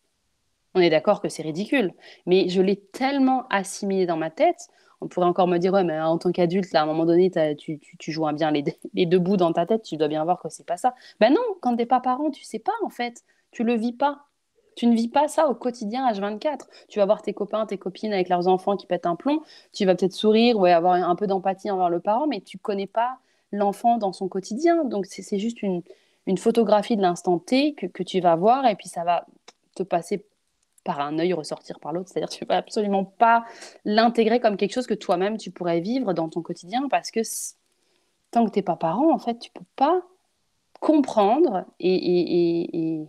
On est d'accord que c'est ridicule, mais je l'ai tellement assimilé dans ma tête. On pourrait encore me dire, ouais, mais en tant qu'adulte, à un moment donné, tu, tu, joues bien les, deux bouts dans ta tête, tu dois bien voir que c'est pas ça. Ben non, quand t'es pas parent, tu sais pas en fait. Tu le vis pas. Tu ne vis pas ça au quotidien H24. Tu vas voir tes copains, tes copines avec leurs enfants qui pètent un plomb. Tu vas peut-être sourire ou avoir un peu d'empathie envers le parent, mais tu connais pas l'enfant dans son quotidien. Donc c'est juste une, photographie de l'instant T que, tu vas voir et puis ça va te passer par un œil, ressortir par l'autre. C'est-à-dire tu ne peux absolument pas l'intégrer comme quelque chose que toi-même tu pourrais vivre dans ton quotidien parce que tant que tu n'es pas parent, en fait, tu peux pas comprendre et, et, et,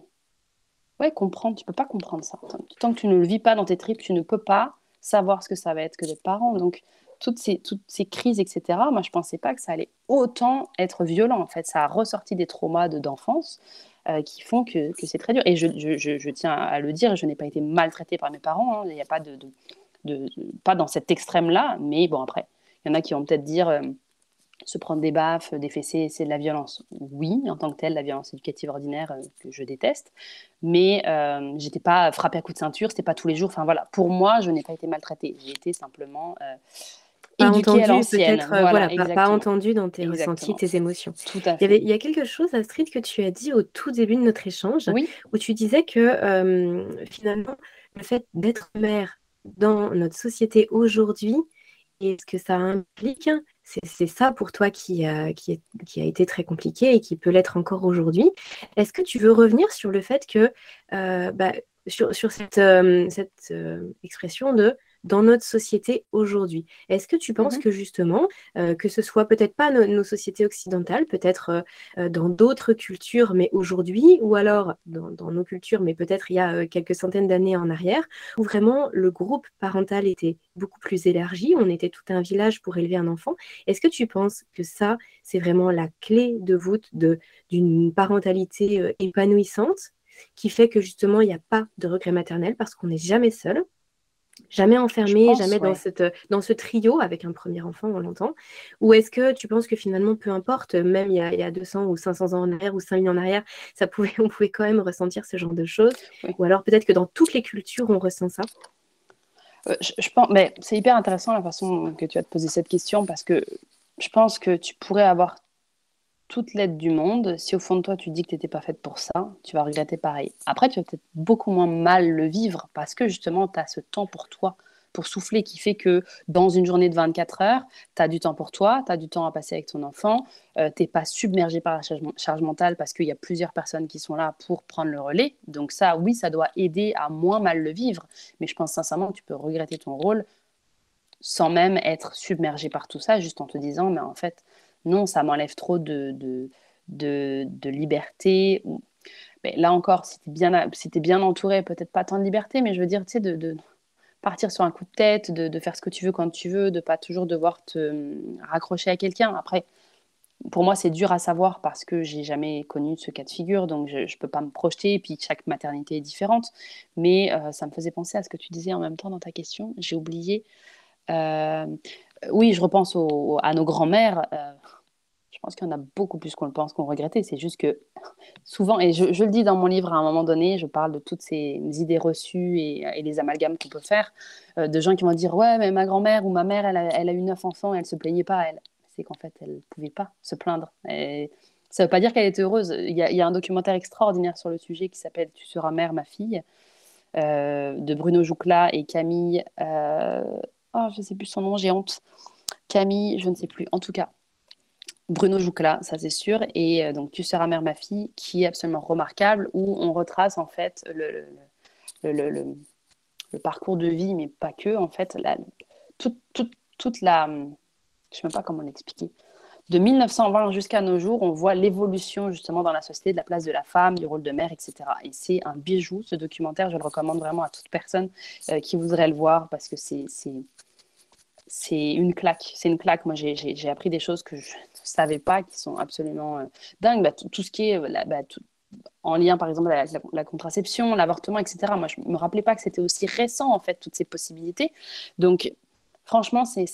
ouais, comprendre, tu peux pas comprendre ça. Tant que tu ne le vis pas dans tes tripes, tu ne peux pas savoir ce que ça va être que d'être parent. Donc, toutes ces, toutes ces crises, etc., moi, je pensais pas que ça allait autant être violent. En fait, ça a ressorti des traumas d'enfance. Euh, qui font que, c'est très dur. Et je, tiens à le dire, je n'ai pas été maltraitée par mes parents. Hein. Il n'y a pas de, de, pas dans cet extrême-là, mais bon après, il y en a qui vont peut-être dire euh, se prendre des baffes, des fessées, c'est de la violence. Oui, en tant que telle, la violence éducative ordinaire euh, que je déteste, mais euh, j'étais pas frappée à coups de ceinture, c'était pas tous les jours. Enfin voilà, pour moi, je n'ai pas été maltraitée. J'ai été simplement pas entendu, peut-être euh, voilà, pas, entendu dans tes ressentis, tes émotions. Tout à fait. Il y, avait, il y a quelque chose, Astrid, que tu as dit au tout début de notre échange, où tu disais que euh, finalement, le fait d'être mère dans notre société aujourd'hui et ce que ça implique, c'est ça pour toi qui a, qui, est, qui a été très compliqué et qui peut l'être encore aujourd'hui. Est-ce que tu veux revenir sur le fait que, euh, bah, sur, sur, cette, cette expression de dans notre société aujourd'hui. Est-ce que tu penses mmh que justement, euh, que ce soit peut-être pas nos sociétés occidentales, peut-être euh, euh, dans d'autres cultures, mais aujourd'hui, ou alors dans, nos cultures, mais peut-être il y a quelques centaines d'années en arrière, où vraiment le groupe parental était beaucoup plus élargi, on était tout un village pour élever un enfant. Est-ce que tu penses que ça, c'est vraiment la clé de voûte d'une parentalité épanouissante qui fait que justement, il n'y a pas de regret maternel parce qu'on n'est jamais seul? Jamais enfermé, jamais dans, cette, dans ce trio avec un premier enfant, on l'entend. Ou est-ce que tu penses que finalement, peu importe, même il y, a, il y a 200 ou 500 ans en arrière ou 5000 ans en arrière, ça pouvait, on pouvait quand même ressentir ce genre de choses? Ou alors peut-être que dans toutes les cultures, on ressent ça? Euh, je, pense, mais c'est hyper intéressant la façon que tu as de poser cette question parce que je pense que tu pourrais avoir toute l'aide du monde, si au fond de toi tu dis que tu n'étais pas faite pour ça, tu vas regretter pareil. Après, tu vas peut-être beaucoup moins mal le vivre parce que justement, tu as ce temps pour toi, pour souffler, qui fait que dans une journée de 24 heures, tu as du temps pour toi, tu as du temps à passer avec ton enfant, euh, tu n'es pas submergé par la charge, mentale parce qu'il y a plusieurs personnes qui sont là pour prendre le relais. Donc ça, oui, ça doit aider à moins mal le vivre, mais je pense sincèrement que tu peux regretter ton rôle sans même être submergé par tout ça, juste en te disant, mais en fait, non, ça m'enlève trop de, liberté. Là encore, si tu es bien, entouré, peut-être pas tant de liberté, mais je veux dire, tu sais, de, partir sur un coup de tête, de, faire ce que tu veux quand tu veux, de pas toujours devoir te hum, raccrocher à quelqu'un. Après, pour moi, c'est dur à savoir parce que j'ai jamais connu ce cas de figure, donc je ne peux pas me projeter. Et puis chaque maternité est différente, mais euh, ça me faisait penser à ce que tu disais en même temps dans ta question. J'ai oublié. Euh, oui, je repense à nos grands-mères. Euh, je pense qu'il y en a beaucoup plus qu'on le pense qu'on regrettait. C'est juste que souvent, et je, le dis dans mon livre à un moment donné, je parle de toutes ces idées reçues et, les amalgames qu'on peut faire, euh, de gens qui vont dire Ouais, mais ma grand-mère ou ma mère, elle a, eu neuf enfants et elle se plaignait pas, elle. C'est qu'en fait, elle ne pouvait pas se plaindre. Et ça ne veut pas dire qu'elle était heureuse. Il y, a, un documentaire extraordinaire sur le sujet qui s'appelle Tu seras mère, ma fille, euh, de Bruno Joucla et Camille. Euh, oh, je ne sais plus son nom, j'ai honte. Camille, je ne sais plus. En tout cas, Bruno Joucla, ça c'est sûr, et euh, donc Tu seras mère, ma fille, qui est absolument remarquable, où on retrace en fait le, parcours de vie, mais pas que, en fait, la, toute, la. Je ne sais même pas comment l'expliquer. De 1920 jusqu'à nos jours, on voit l'évolution justement dans la société de la place de la femme, du rôle de mère, etc. Et c'est un bijou, ce documentaire. Je le recommande vraiment à toute personne euh, qui voudrait le voir parce que c'est c'est une claque. C'est une claque. Moi, j'ai appris des choses que je ne savais pas, qui sont absolument euh, dingues. Bah, tout, ce qui est bah, en lien, par exemple, avec la, contraception, l'avortement, etc. Moi, je ne me rappelais pas que c'était aussi récent, en fait, toutes ces possibilités. Donc, franchement, c'est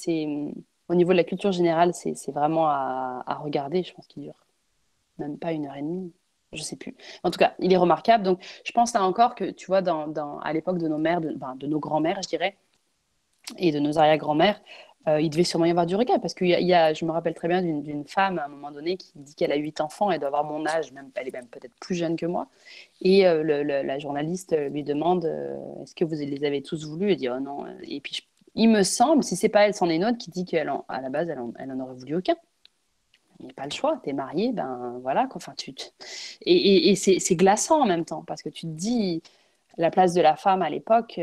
au niveau de la culture générale, c'est vraiment à, regarder. Je pense qu'il dure même pas une heure et demie. Je sais plus. En tout cas, il est remarquable. Donc, je pense là encore que, tu vois, dans, dans à l'époque de nos mères, de, de nos grands-mères, je dirais, et de nos arrière-grand-mères, euh, il devait sûrement y avoir du regret parce que y a, je me rappelle très bien d'une femme à un moment donné qui dit qu'elle a huit enfants, elle doit avoir mon âge, même, elle est même peut-être plus jeune que moi. Et euh, la journaliste lui demande euh, Est-ce que vous les avez tous voulu Elle dit Oh non. Et puis il me semble, si c'est pas elle, c'en est une autre qui dit qu'à la base, elle en, elle en, aurait voulu aucun. Il n'y a pas le choix, tu es mariée, ben voilà. Enfin, tu et, et c'est glaçant en même temps parce que tu te dis la place de la femme à l'époque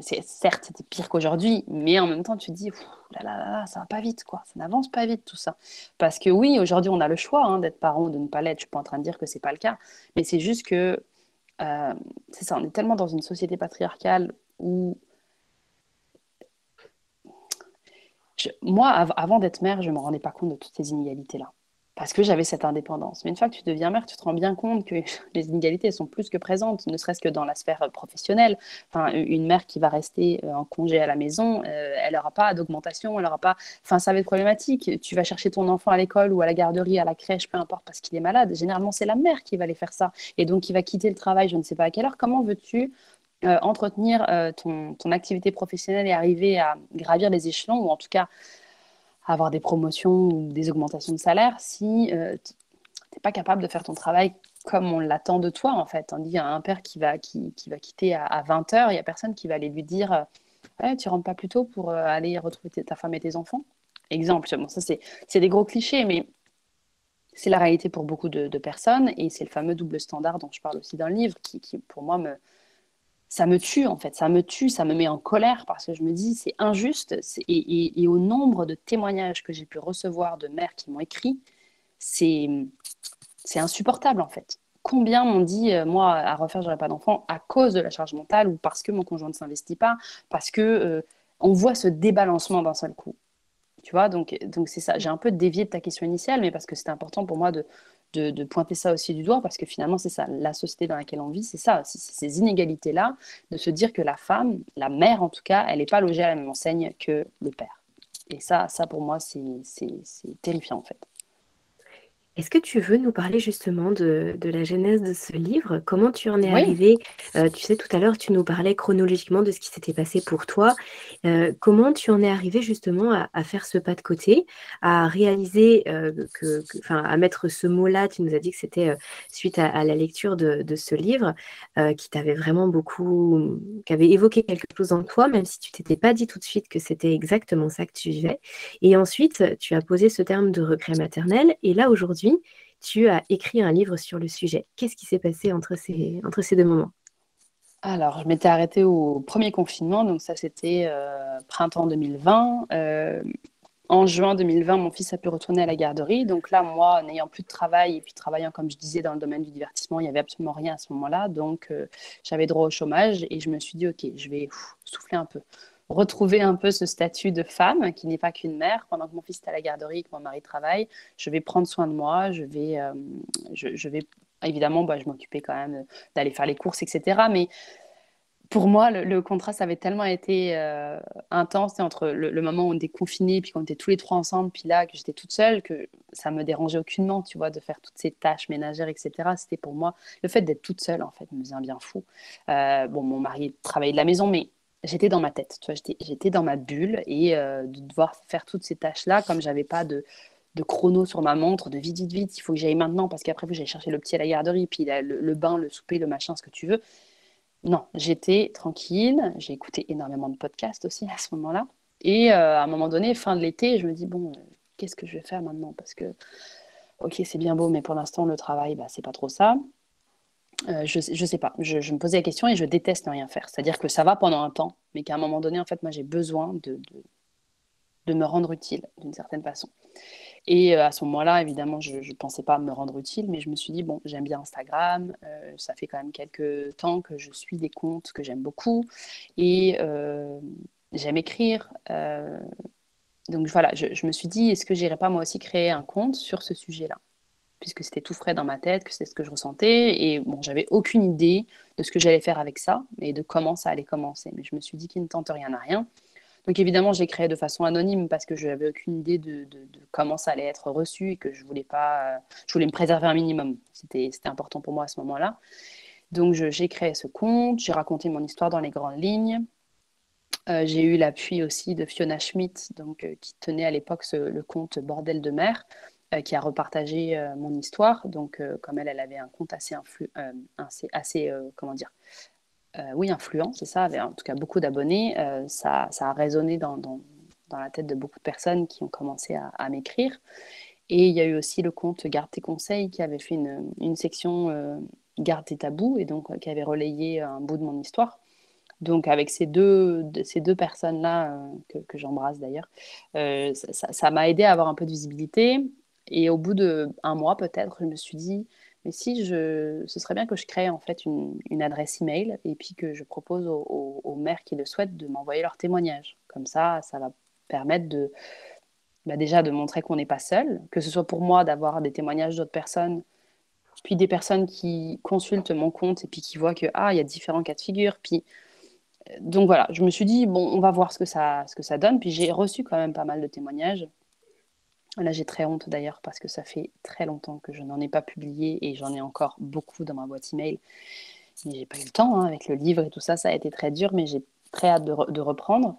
certes, c'était pire qu'aujourd'hui, mais en même temps, tu te dis, là, là, là, ça va pas vite, quoi. Ça n'avance pas vite, tout ça. Parce que oui, aujourd'hui, on a le choix hein, d'être parent ou de ne pas l'être. Je suis pas en train de dire que c'est pas le cas, mais c'est juste que, euh, c'est ça, on est tellement dans une société patriarcale où moi, avant d'être mère, je me rendais pas compte de toutes ces inégalités-là parce que j'avais cette indépendance. Mais une fois que tu deviens mère, tu te rends bien compte que les inégalités sont plus que présentes, ne serait-ce que dans la sphère professionnelle. Enfin, une mère qui va rester euh, en congé à la maison, euh, elle n'aura pas d'augmentation, elle n'aura pas. Enfin, ça va être problématique. Tu vas chercher ton enfant à l'école ou à la garderie, à la crèche, peu importe, parce qu'il est malade. Généralement, c'est la mère qui va aller faire ça. Et donc, il va quitter le travail, je ne sais pas à quelle heure. Comment veux-tu euh, entretenir ton, ton, activité professionnelle et arriver à gravir les échelons, ou en tout cas avoir des promotions ou des augmentations de salaire si euh, tu n'es pas capable de faire ton travail comme on l'attend de toi, en fait. Qu'il y a un père qui va, qui, qui va quitter à, 20h, il n'y a personne qui va aller lui dire euh, Tu rentres pas plus tôt pour euh, aller retrouver ta femme et tes enfants? Exemple, bon, ça c'est des gros clichés, mais c'est la réalité pour beaucoup de, personnes et c'est le fameux double standard dont je parle aussi dans le livre qui, qui pour moi, me, ça me tue en fait, ça me tue, ça me met en colère parce que je me dis c'est injuste et, au nombre de témoignages que j'ai pu recevoir de mères qui m'ont écrit, c'est insupportable en fait. Combien m'ont dit euh, moi à refaire j'aurais pas d'enfant à cause de la charge mentale ou parce que mon conjoint ne s'investit pas, parce que euh, on voit ce débalancement d'un seul coup. Tu vois, donc donc c'est ça. J'ai un peu dévié de ta question initiale, mais parce que c'était important pour moi de, de, pointer ça aussi du doigt, parce que finalement, c'est ça, la société dans laquelle on vit, c'est ça, c'est ces inégalités-là, de se dire que la femme, la mère en tout cas, elle n'est pas logée à la même enseigne que le père. Et ça, ça pour moi, c'est terrifiant en fait. Est-ce que tu veux nous parler justement de, la genèse de ce livre? Comment tu en es arrivé? Euh, tu sais, tout à l'heure, tu nous parlais chronologiquement de ce qui s'était passé pour toi. Euh, comment tu en es arrivé justement à, faire ce pas de côté, à réaliser euh, que, enfin, à mettre ce mot-là, tu nous as dit que c'était suite à, la lecture de, ce livre qui t'avait vraiment beaucoup, qui avait évoqué quelque chose en toi, même si tu t'étais pas dit tout de suite que c'était exactement ça que tu vivais. Et ensuite, tu as posé ce terme de regret maternel. Et là, aujourd'hui, tu as écrit un livre sur le sujet. Qu'est-ce qui s'est passé entre ces, deux moments? Alors, je m'étais arrêtée au premier confinement, donc ça c'était euh, printemps 2020. Euh, en juin 2020, mon fils a pu retourner à la garderie. Donc là, moi, n'ayant plus de travail et puis travaillant, comme je disais, dans le domaine du divertissement, il n'y avait absolument rien à ce moment-là. Donc, euh, j'avais droit au chômage et je me suis dit, OK, je vais souffler un peu retrouver un peu ce statut de femme qui n'est pas qu'une mère. Pendant que mon fils est à la garderie, que mon mari travaille, je vais prendre soin de moi, je vais, euh, je, vais évidemment, bah, je m'occupais quand même d'aller faire les courses, etc. Mais pour moi, le, contraste avait tellement été euh, intense entre le, moment où on était confinés, puis qu'on était tous les trois ensemble, puis là, que j'étais toute seule, que ça me dérangeait aucunement, tu vois, de faire toutes ces tâches ménagères, etc. C'était pour moi, le fait d'être toute seule, en fait, me faisait un bien fou. Euh, bon, mon mari travaillait de la maison, mais j'étais dans ma tête, tu vois, j'étais dans ma bulle et euh, de devoir faire toutes ces tâches-là, comme j'avais pas de, chrono sur ma montre, de vite, vite, vite, il faut que j'aille maintenant parce qu'après, j'allais chercher le petit à la garderie, puis le, bain, le souper, le machin, ce que tu veux. Non, j'étais tranquille, j'ai écouté énormément de podcasts aussi à ce moment-là. Et euh, à un moment donné, fin de l'été, je me dis, bon, euh, qu'est-ce que je vais faire maintenant? Parce que, ok, c'est bien beau, mais pour l'instant, le travail, bah, c'est pas trop ça. Euh, je ne sais pas. Je, me posais la question et je déteste ne rien faire. C'est-à-dire que ça va pendant un temps, mais qu'à un moment donné, en fait, moi, j'ai besoin de, de, me rendre utile d'une certaine façon. Et euh, à ce moment-là, évidemment, je ne pensais pas me rendre utile, mais je me suis dit, bon, j'aime bien Instagram. Euh, ça fait quand même quelques temps que je suis des comptes que j'aime beaucoup. Et j'aime écrire. donc voilà, je, je me suis dit, est-ce que j'irais pas moi aussi créer un compte sur ce sujet-là? Puisque c'était tout frais dans ma tête, que c'est ce que je ressentais. Et bon, j'avais aucune idée de ce que j'allais faire avec ça et de comment ça allait commencer. Mais je me suis dit qu'il ne tente rien à rien. Donc évidemment, j'ai créé de façon anonyme parce que je n'avais aucune idée de, comment ça allait être reçu et que je voulais pas, je voulais me préserver un minimum. C'était important pour moi à ce moment-là. Donc j'ai créé ce compte, j'ai raconté mon histoire dans les grandes lignes. Euh, j'ai eu l'appui aussi de Fiona Schmidt, donc, euh, qui tenait à l'époque le compte Bordel de mer, euh, qui a repartagé euh, mon histoire. Donc, euh, comme elle, elle avait un compte assez, influ assez, comment dire, oui, influent, c'est ça, avait en tout cas beaucoup d'abonnés. ça, ça, a résonné dans, la tête de beaucoup de personnes qui ont commencé à, m'écrire. Et il y a eu aussi le compte Garde tes conseils qui avait fait une, section Garde tes tabous et donc qui avait relayé un bout de mon histoire. Donc avec ces deux, ces deux personnes-là, que j'embrasse d'ailleurs, ça m'a aidé à avoir un peu de visibilité. Et au bout d'un mois peut-être, je me suis dit, mais si je, ce serait bien que je crée en fait une, une adresse email et puis que je propose aux, mères qui le souhaitent de m'envoyer leurs témoignages. Comme ça, ça va permettre de bah déjà de montrer qu'on n'est pas seul, que ce soit pour moi d'avoir des témoignages d'autres personnes, puis des personnes qui consultent mon compte et puis qui voient que ah il y a différents cas de figure, puis donc voilà, je me suis dit bon on va voir ce que ça ce que ça donne, puis j'ai reçu quand même pas mal de témoignages Là, j'ai très honte d'ailleurs parce que ça fait très longtemps que je n'en ai pas publié et j'en ai encore beaucoup dans ma boîte email. Mais j'ai pas eu le temps hein, avec le livre et tout ça, ça a été très dur, mais j'ai très hâte de, reprendre.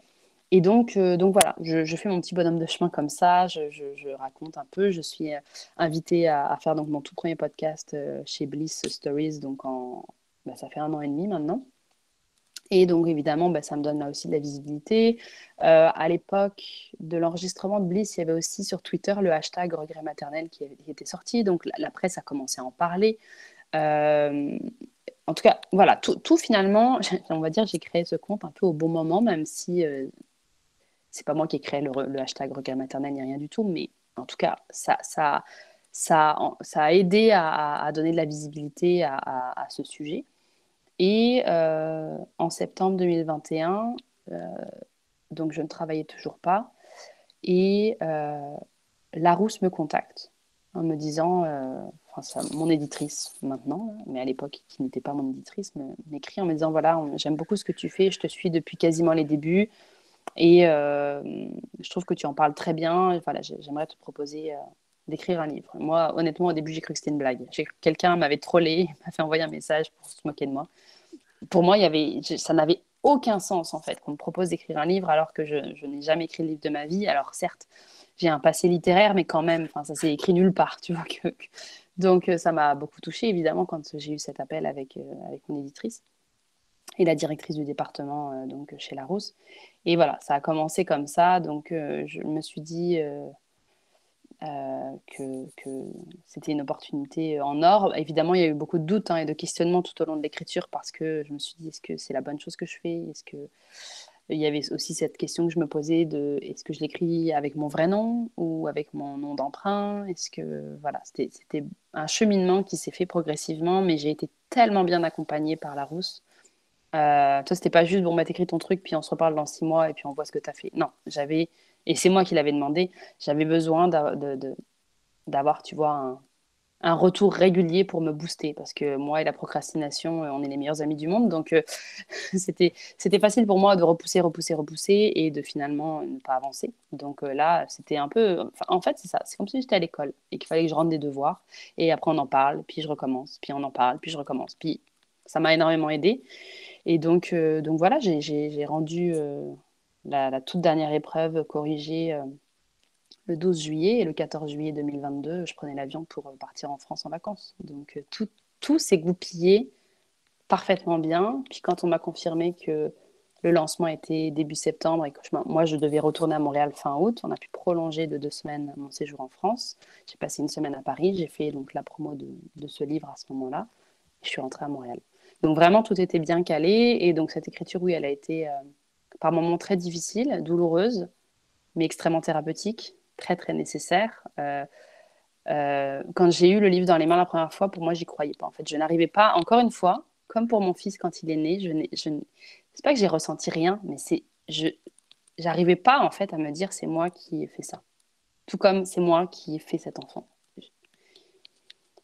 Et donc, euh, donc voilà, je, fais mon petit bonhomme de chemin comme ça, je, raconte un peu. Je suis euh, invitée à, faire donc mon tout premier podcast euh, chez Bliss Stories, donc bah, ça fait un an et demi maintenant. Et donc, évidemment, bah, ça me donne là aussi de la visibilité. Euh, à l'époque de l'enregistrement de Bliss, il y avait aussi sur Twitter le hashtag regret maternel qui, était sorti. Donc, la, presse a commencé à en parler. Euh, en tout cas, voilà, tout, finalement, on va dire, j'ai créé ce compte un peu au bon moment, même si euh, c'est pas moi qui ai créé le, hashtag regard maternel ni rien du tout, mais en tout cas, ça a aidé à, donner de la visibilité à, ce sujet. Et euh, en septembre 2021, euh, donc je ne travaillais toujours pas, et Larousse me contacte en me disant enfin, mon éditrice maintenant, mais à l'époque qui n'était pas mon éditrice, m'écrit en me disant voilà, j'aime beaucoup ce que tu fais, je te suis depuis quasiment les débuts et euh, je trouve que tu en parles très bien. Voilà, j'aimerais te proposer euh, d'écrire un livre. Moi, honnêtement, au début, j'ai cru que c'était une blague. Quelqu'un m'avait trollé, m'a fait envoyer un message pour se moquer de moi. Pour moi, il y avait, ça n'avait aucun sens en fait qu'on me propose d'écrire un livre alors que je, n'ai jamais écrit le livre de ma vie. Alors certes, j'ai un passé littéraire, mais quand même, ça s'est écrit nulle part, tu vois. Donc, euh, ça m'a beaucoup touchée, évidemment, quand j'ai eu cet appel avec, euh, avec mon éditrice et la directrice du département euh, donc chez Larousse. Et voilà, ça a commencé comme ça. Donc, je me suis dit que, que c'était une opportunité en or. Évidemment, il y a eu beaucoup de doutes hein, et de questionnements tout au long de l'écriture parce que je me suis dit est-ce que c'est la bonne chose que je fais? Est-ce que il y avait aussi cette question que je me posais de est-ce que je l'écris avec mon vrai nom ou avec mon nom d'emprunt? Est-ce que voilà, c'était un cheminement qui s'est fait progressivement, mais j'ai été tellement bien accompagnée par la Rousse. Euh, toi, c'était pas juste bon, bah t'écris ton truc, puis on se reparle dans six mois et puis on voit ce que tu as fait. Non, j'avais et c'est moi qui l'avais demandé. J'avais besoin d'avoir, tu vois, un, retour régulier pour me booster parce que moi et la procrastination, euh, on est les meilleurs amis du monde. Donc, euh, c'était, facile pour moi de repousser, repousser, repousser et de finalement ne pas avancer. Donc euh, là, c'était un peu. en fait, c'est ça. C'est comme si j'étais à l'école et qu'il fallait que je rende des devoirs. Et après, on en parle, puis je recommence, puis on en parle, puis je recommence. Puis ça m'a énormément aidé. Et donc, donc voilà, j'ai, rendu la, toute dernière épreuve corrigée le 12 juillet et le 14 juillet 2022, je prenais l'avion pour euh, partir en France en vacances. Donc euh, tout, tout s'est goupillé parfaitement bien. Puis quand on m'a confirmé que le lancement était début septembre et que moi je devais retourner à Montréal fin août, on a pu prolonger de deux semaines mon séjour en France. J'ai passé une semaine à Paris, j'ai fait donc la promo de, ce livre à ce moment-là. Je suis rentrée à Montréal. Donc vraiment tout était bien calé et donc cette écriture, oui, elle a été euh, par moments très difficile, douloureuse, mais extrêmement thérapeutique très très nécessaire. Euh, euh, quand j'ai eu le livre dans les mains la première fois, pour moi, j'y croyais pas. En fait, je n'arrivais pas, encore une fois, comme pour mon fils quand il est né, je je c'est pas que j'ai ressenti rien, mais c'est, je, j'arrivais pas en fait à me dire c'est moi qui ai fait ça. Tout comme c'est moi qui ai fait cet enfant.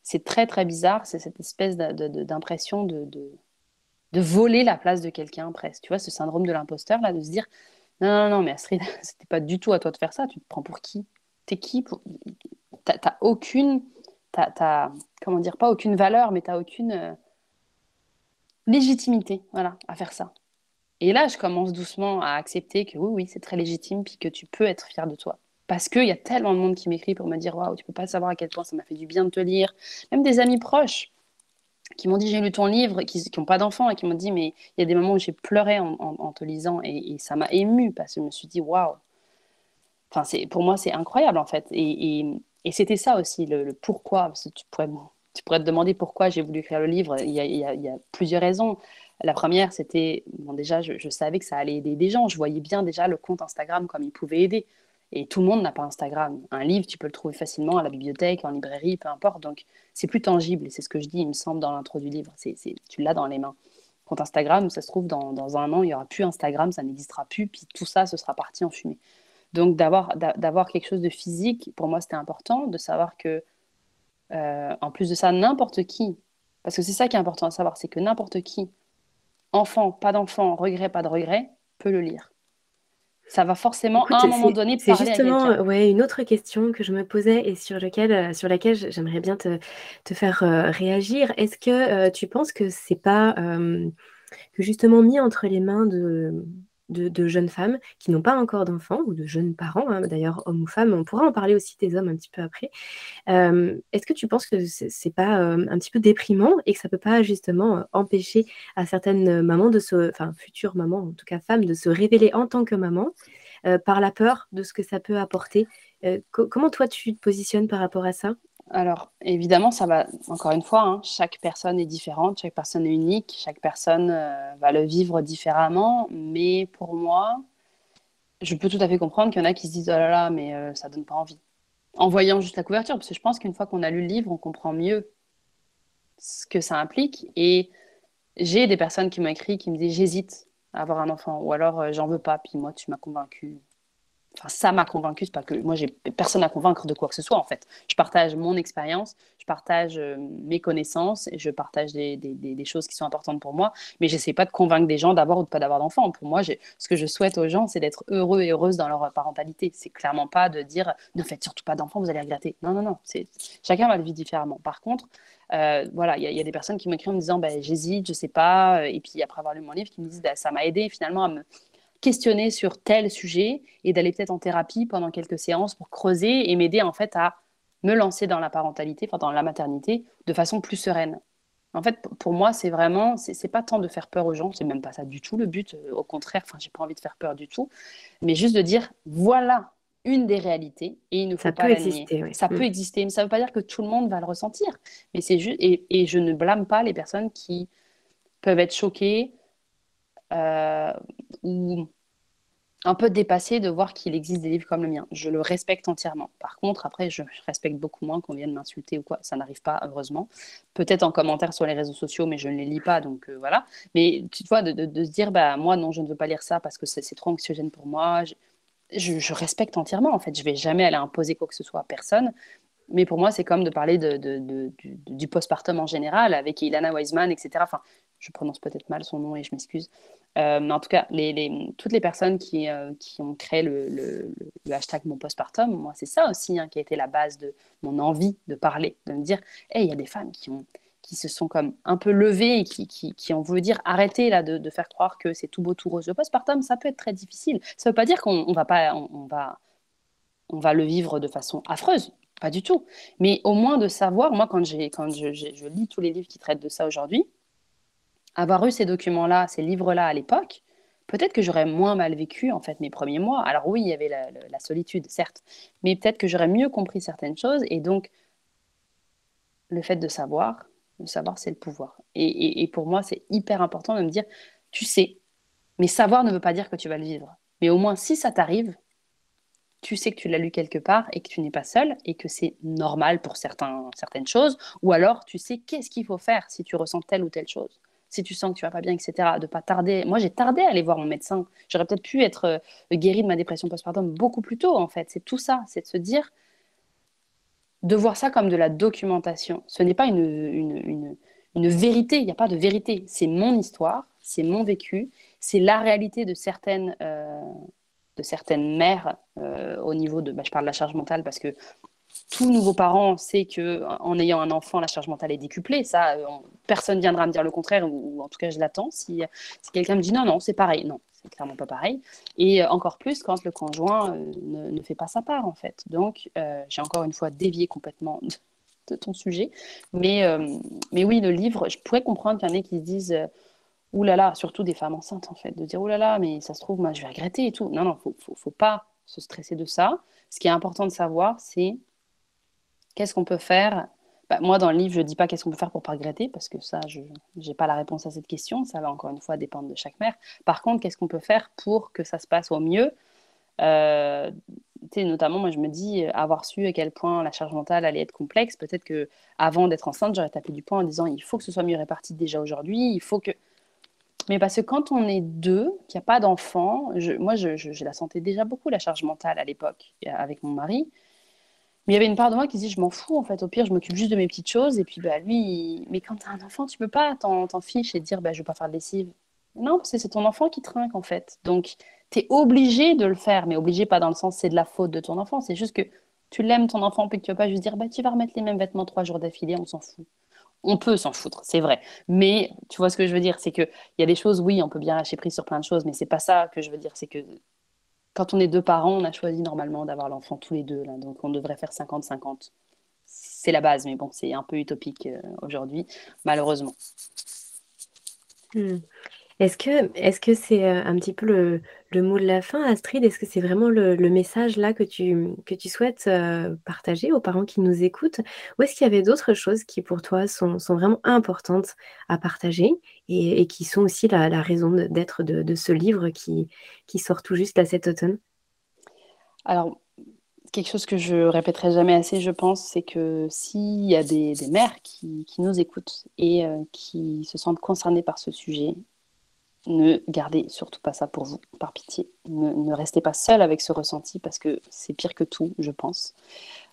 C'est très très bizarre, c'est cette espèce d'impression de, de, voler la place de quelqu'un presque. Tu vois, ce syndrome de l'imposteur là, de se dire non, non, non, mais Astrid, c'était pas du tout à toi de faire ça. Tu te prends pour qui? T'es qui pour... T'as aucune. T'as, comment dire, pas aucune valeur, mais t'as aucune euh, légitimité, voilà, à faire ça. Et là, je commence doucement à accepter que oui, oui, c'est très légitime, puis que tu peux être fier de toi. Parce qu'il y a tellement de monde qui m'écrit pour me dire Waouh, tu peux pas savoir à quel point ça m'a fait du bien de te lire. Même des amis proches qui m'ont dit j'ai lu ton livre, qui n'ont pas d'enfants et qui m'ont dit mais il y a des moments où j'ai pleuré en, te lisant et, ça m'a ému parce que je me suis dit waouh. Enfin, c'est, pour moi, c'est incroyable en fait. Et, c'était ça aussi le, pourquoi. Parce que tu, pourrais, tu pourrais te demander pourquoi j'ai voulu écrire le livre. Il y a, plusieurs raisons. La première, c'était, bon, déjà, je, savais que ça allait aider des gens. Je voyais bien déjà le compte Instagram comme il pouvait aider. Et tout le monde n'a pas Instagram. Un livre, tu peux le trouver facilement à la bibliothèque, en librairie, peu importe. Donc, c'est plus tangible. Et c'est ce que je dis, il me semble, dans l'intro du livre. C'est, tu l'as dans les mains. Compte Instagram, ça se trouve, dans, dans un an, il n'y aura plus Instagram, ça n'existera plus. Puis tout ça, ce sera parti en fumée. Donc, d'avoir, d'avoir quelque chose de physique, pour moi, c'était important. De savoir que, euh, en plus de ça, n'importe qui, parce que c'est ça qui est important à savoir, c'est que n'importe qui, enfant, pas d'enfant, regret, pas de regret, peut le lire ça va forcément à un moment donné C'est justement ouais, une autre question que je me posais et sur, lequel, euh, sur laquelle j'aimerais bien te, te faire euh, réagir. Est-ce que euh, tu penses que c'est pas que justement mis entre les mains de, de, jeunes femmes qui n'ont pas encore d'enfants ou de jeunes parents, hein, d'ailleurs hommes ou femmes, on pourra en parler aussi des hommes un petit peu après. Euh, est-ce que tu penses que c'est pas euh, un petit peu déprimant et que ça peut pas justement euh, empêcher à certaines mamans de se, enfin futures mamans, en tout cas femmes, de se révéler en tant que maman par la peur de ce que ça peut apporter? Comment toi tu te positionnes par rapport à ça? Alors, évidemment, ça va, encore une fois, hein, chaque personne est différente, chaque personne est unique, chaque personne euh, va le vivre différemment. Mais pour moi, je peux tout à fait comprendre qu'il y en a qui se disent Oh là là, mais euh, ça donne pas envie. En voyant juste la couverture, parce que je pense qu'une fois qu'on a lu le livre, on comprend mieux ce que ça implique. Et j'ai des personnes qui m'ont écrit qui me disent J'hésite à avoir un enfant, ou alors euh, j'en veux pas, puis moi, tu m'as convaincu enfin, ça m'a convaincu, c'est pas que moi j'ai personne à convaincre de quoi que ce soit en fait. Je partage mon expérience, je partage euh, mes connaissances, je partage des, des, des, choses qui sont importantes pour moi, mais j'essaie pas de convaincre des gens d'avoir ou de pas d'avoir d'enfants. Pour moi, ce que je souhaite aux gens, c'est d'être heureux et heureuse dans leur parentalité. C'est clairement pas de dire ne faites surtout pas d'enfants, vous allez regretter. Non, non, non. Chacun va le vivre différemment. Par contre, euh, voilà, il y, a des personnes qui m'écrivent en me disant ben, j'hésite, je sais pas, et puis après avoir lu mon livre, qui me disent ben, ça m'a aidé finalement à me questionner sur tel sujet et d'aller peut-être en thérapie pendant quelques séances pour creuser et m'aider en fait à me lancer dans la parentalité, enfin dans la maternité, de façon plus sereine. En fait, pour moi, c'est vraiment, c'est pas tant de faire peur aux gens, c'est même pas ça du tout le but. Euh, au contraire, enfin, j'ai pas envie de faire peur du tout, mais juste de dire voilà une des réalités et il ne faut ça pas peut exister, Ça peut mm. exister, mais ça veut pas dire que tout le monde va le ressentir. Mais c'est juste et, et, je ne blâme pas les personnes qui peuvent être choquées ou un peu dépassé de voir qu'il existe des livres comme le mien. Je le respecte entièrement. Par contre, après, je respecte beaucoup moins qu'on vienne m'insulter ou quoi. Ça n'arrive pas, heureusement. Peut-être en commentaire sur les réseaux sociaux, mais je ne les lis pas, donc euh, voilà. Mais tu vois, de, se dire, bah, moi, non, je ne veux pas lire ça parce que c'est trop anxiogène pour moi. Je, respecte entièrement, en fait. Je vais jamais aller imposer quoi que ce soit à personne. Mais pour moi, c'est comme de parler du, du postpartum en général avec Ilana Wiseman, etc. Enfin, je prononce peut-être mal son nom et je m'excuse. Euh, en tout cas, toutes les personnes qui, euh, ont créé le, hashtag mon postpartum, moi, c'est ça aussi hein, qui a été la base de mon envie de parler, de me dire, il y a des femmes qui, se sont comme un peu levées et qui, qui, qui ont voulu dire, arrêtez là de, faire croire que c'est tout beau, tout rose. Le postpartum, ça peut être très difficile. Ça ne veut pas dire qu'on va pas, on, va, on va le vivre de façon affreuse. Pas du tout. Mais au moins de savoir, moi, quand, je lis tous les livres qui traitent de ça aujourd'hui, avoir eu ces documents-là, ces livres-là à l'époque, peut-être que j'aurais moins mal vécu en fait mes premiers mois. Alors oui, il y avait la, solitude, certes, mais peut-être que j'aurais mieux compris certaines choses. Et donc, le fait de savoir, de savoir, c'est le pouvoir. Et, pour moi, c'est hyper important de me dire, tu sais, mais savoir ne veut pas dire que tu vas le vivre. Mais au moins, si ça t'arrive, tu sais que tu l'as lu quelque part et que tu n'es pas seul et que c'est normal pour certains, certaines choses. Ou alors, tu sais qu'est-ce qu'il faut faire si tu ressens telle ou telle chose si tu sens que tu vas pas bien, etc., de pas tarder. Moi, j'ai tardé à aller voir mon médecin. J'aurais peut-être pu être euh, guérie de ma dépression postpartum beaucoup plus tôt, en fait. C'est tout ça, c'est de se dire, de voir ça comme de la documentation. Ce n'est pas une, une, une, vérité, il n'y a pas de vérité. C'est mon histoire, c'est mon vécu, c'est la réalité de certaines, euh, de certaines mères euh, au niveau de, bah, je parle de la charge mentale parce que tout nouveau parent sait que en ayant un enfant, la charge mentale est décuplée. Ça, euh, personne viendra me dire le contraire, ou, en tout cas, je l'attends. Si, si quelqu'un me dit non, non, c'est pareil, non, c'est clairement pas pareil. Et euh, encore plus quand le conjoint euh, ne, fait pas sa part, en fait. Donc, j'ai encore une fois dévié complètement de, ton sujet. Mais, mais oui, le livre, je pourrais comprendre qu'il y en ait qui se disent Ouh là là, surtout des femmes enceintes, en fait, de dire Ouh là là, mais ça se trouve, moi, je vais regretter et tout. Non, non, faut, faut, faut pas se stresser de ça. Ce qui est important de savoir, c'est Qu'est-ce qu'on peut faire? Bah, Moi, dans le livre, je ne dis pas qu'est-ce qu'on peut faire pour pas regretter, parce que ça, je n'ai pas la réponse à cette question. Ça va encore une fois dépendre de chaque mère. Par contre, qu'est-ce qu'on peut faire pour que ça se passe au mieux? Euh, notamment, moi, je me dis, avoir su à quel point la charge mentale allait être complexe, peut-être que avant d'être enceinte, j'aurais tapé du poing en disant, il faut que ce soit mieux réparti déjà aujourd'hui, il faut que... Mais parce que quand on est deux, qu'il n'y a pas d'enfants, moi, je, je, la sentais déjà beaucoup, la charge mentale à l'époque, avec mon mari. Mais il y avait une part de moi qui dit je m'en fous en fait. Au pire, je m'occupe juste de mes petites choses. Et puis bah, lui, mais quand tu as un enfant, tu peux pas t'en fiche et dire bah, je vais pas faire de lessive. Non, parce que c'est ton enfant qui trinque en fait. Donc tu es obligé de le faire, mais obligé pas dans le sens c'est de la faute de ton enfant. C'est juste que tu l'aimes ton enfant, puis que tu vas pas juste dire bah, tu vas remettre les mêmes vêtements trois jours d'affilée, on s'en fout. On peut s'en foutre, c'est vrai. Mais tu vois ce que je veux dire, c'est qu'il y a des choses, oui, on peut bien lâcher prise sur plein de choses, mais c'est pas ça que je veux dire. C'est que quand on est deux parents, on a choisi normalement d'avoir l'enfant tous les deux. Donc on devrait faire 50-50. C'est la base, mais bon, c'est un peu utopique euh, aujourd'hui, malheureusement. Hmm. Est-ce que est-ce c'est, heu, un petit peu le mot de la fin, Astrid? Est-ce que c'est vraiment le message là que tu que tu souhaites, heu, partager aux parents qui nous écoutent? Ou est-ce qu'il y avait d'autres choses qui pour toi sont sont vraiment importantes à partager et qui sont aussi la raison d'être de ce livre qui qui sort tout juste là cet automne? Alors, quelque chose que je répéterai jamais assez, je pense, c'est que s'il y a des mères qui qui nous écoutent et heu, qui se sentent concernées par ce sujet, ne gardez surtout pas ça pour vous, par pitié. Ne, ne restez pas seul avec ce ressenti parce que c'est pire que tout, je pense.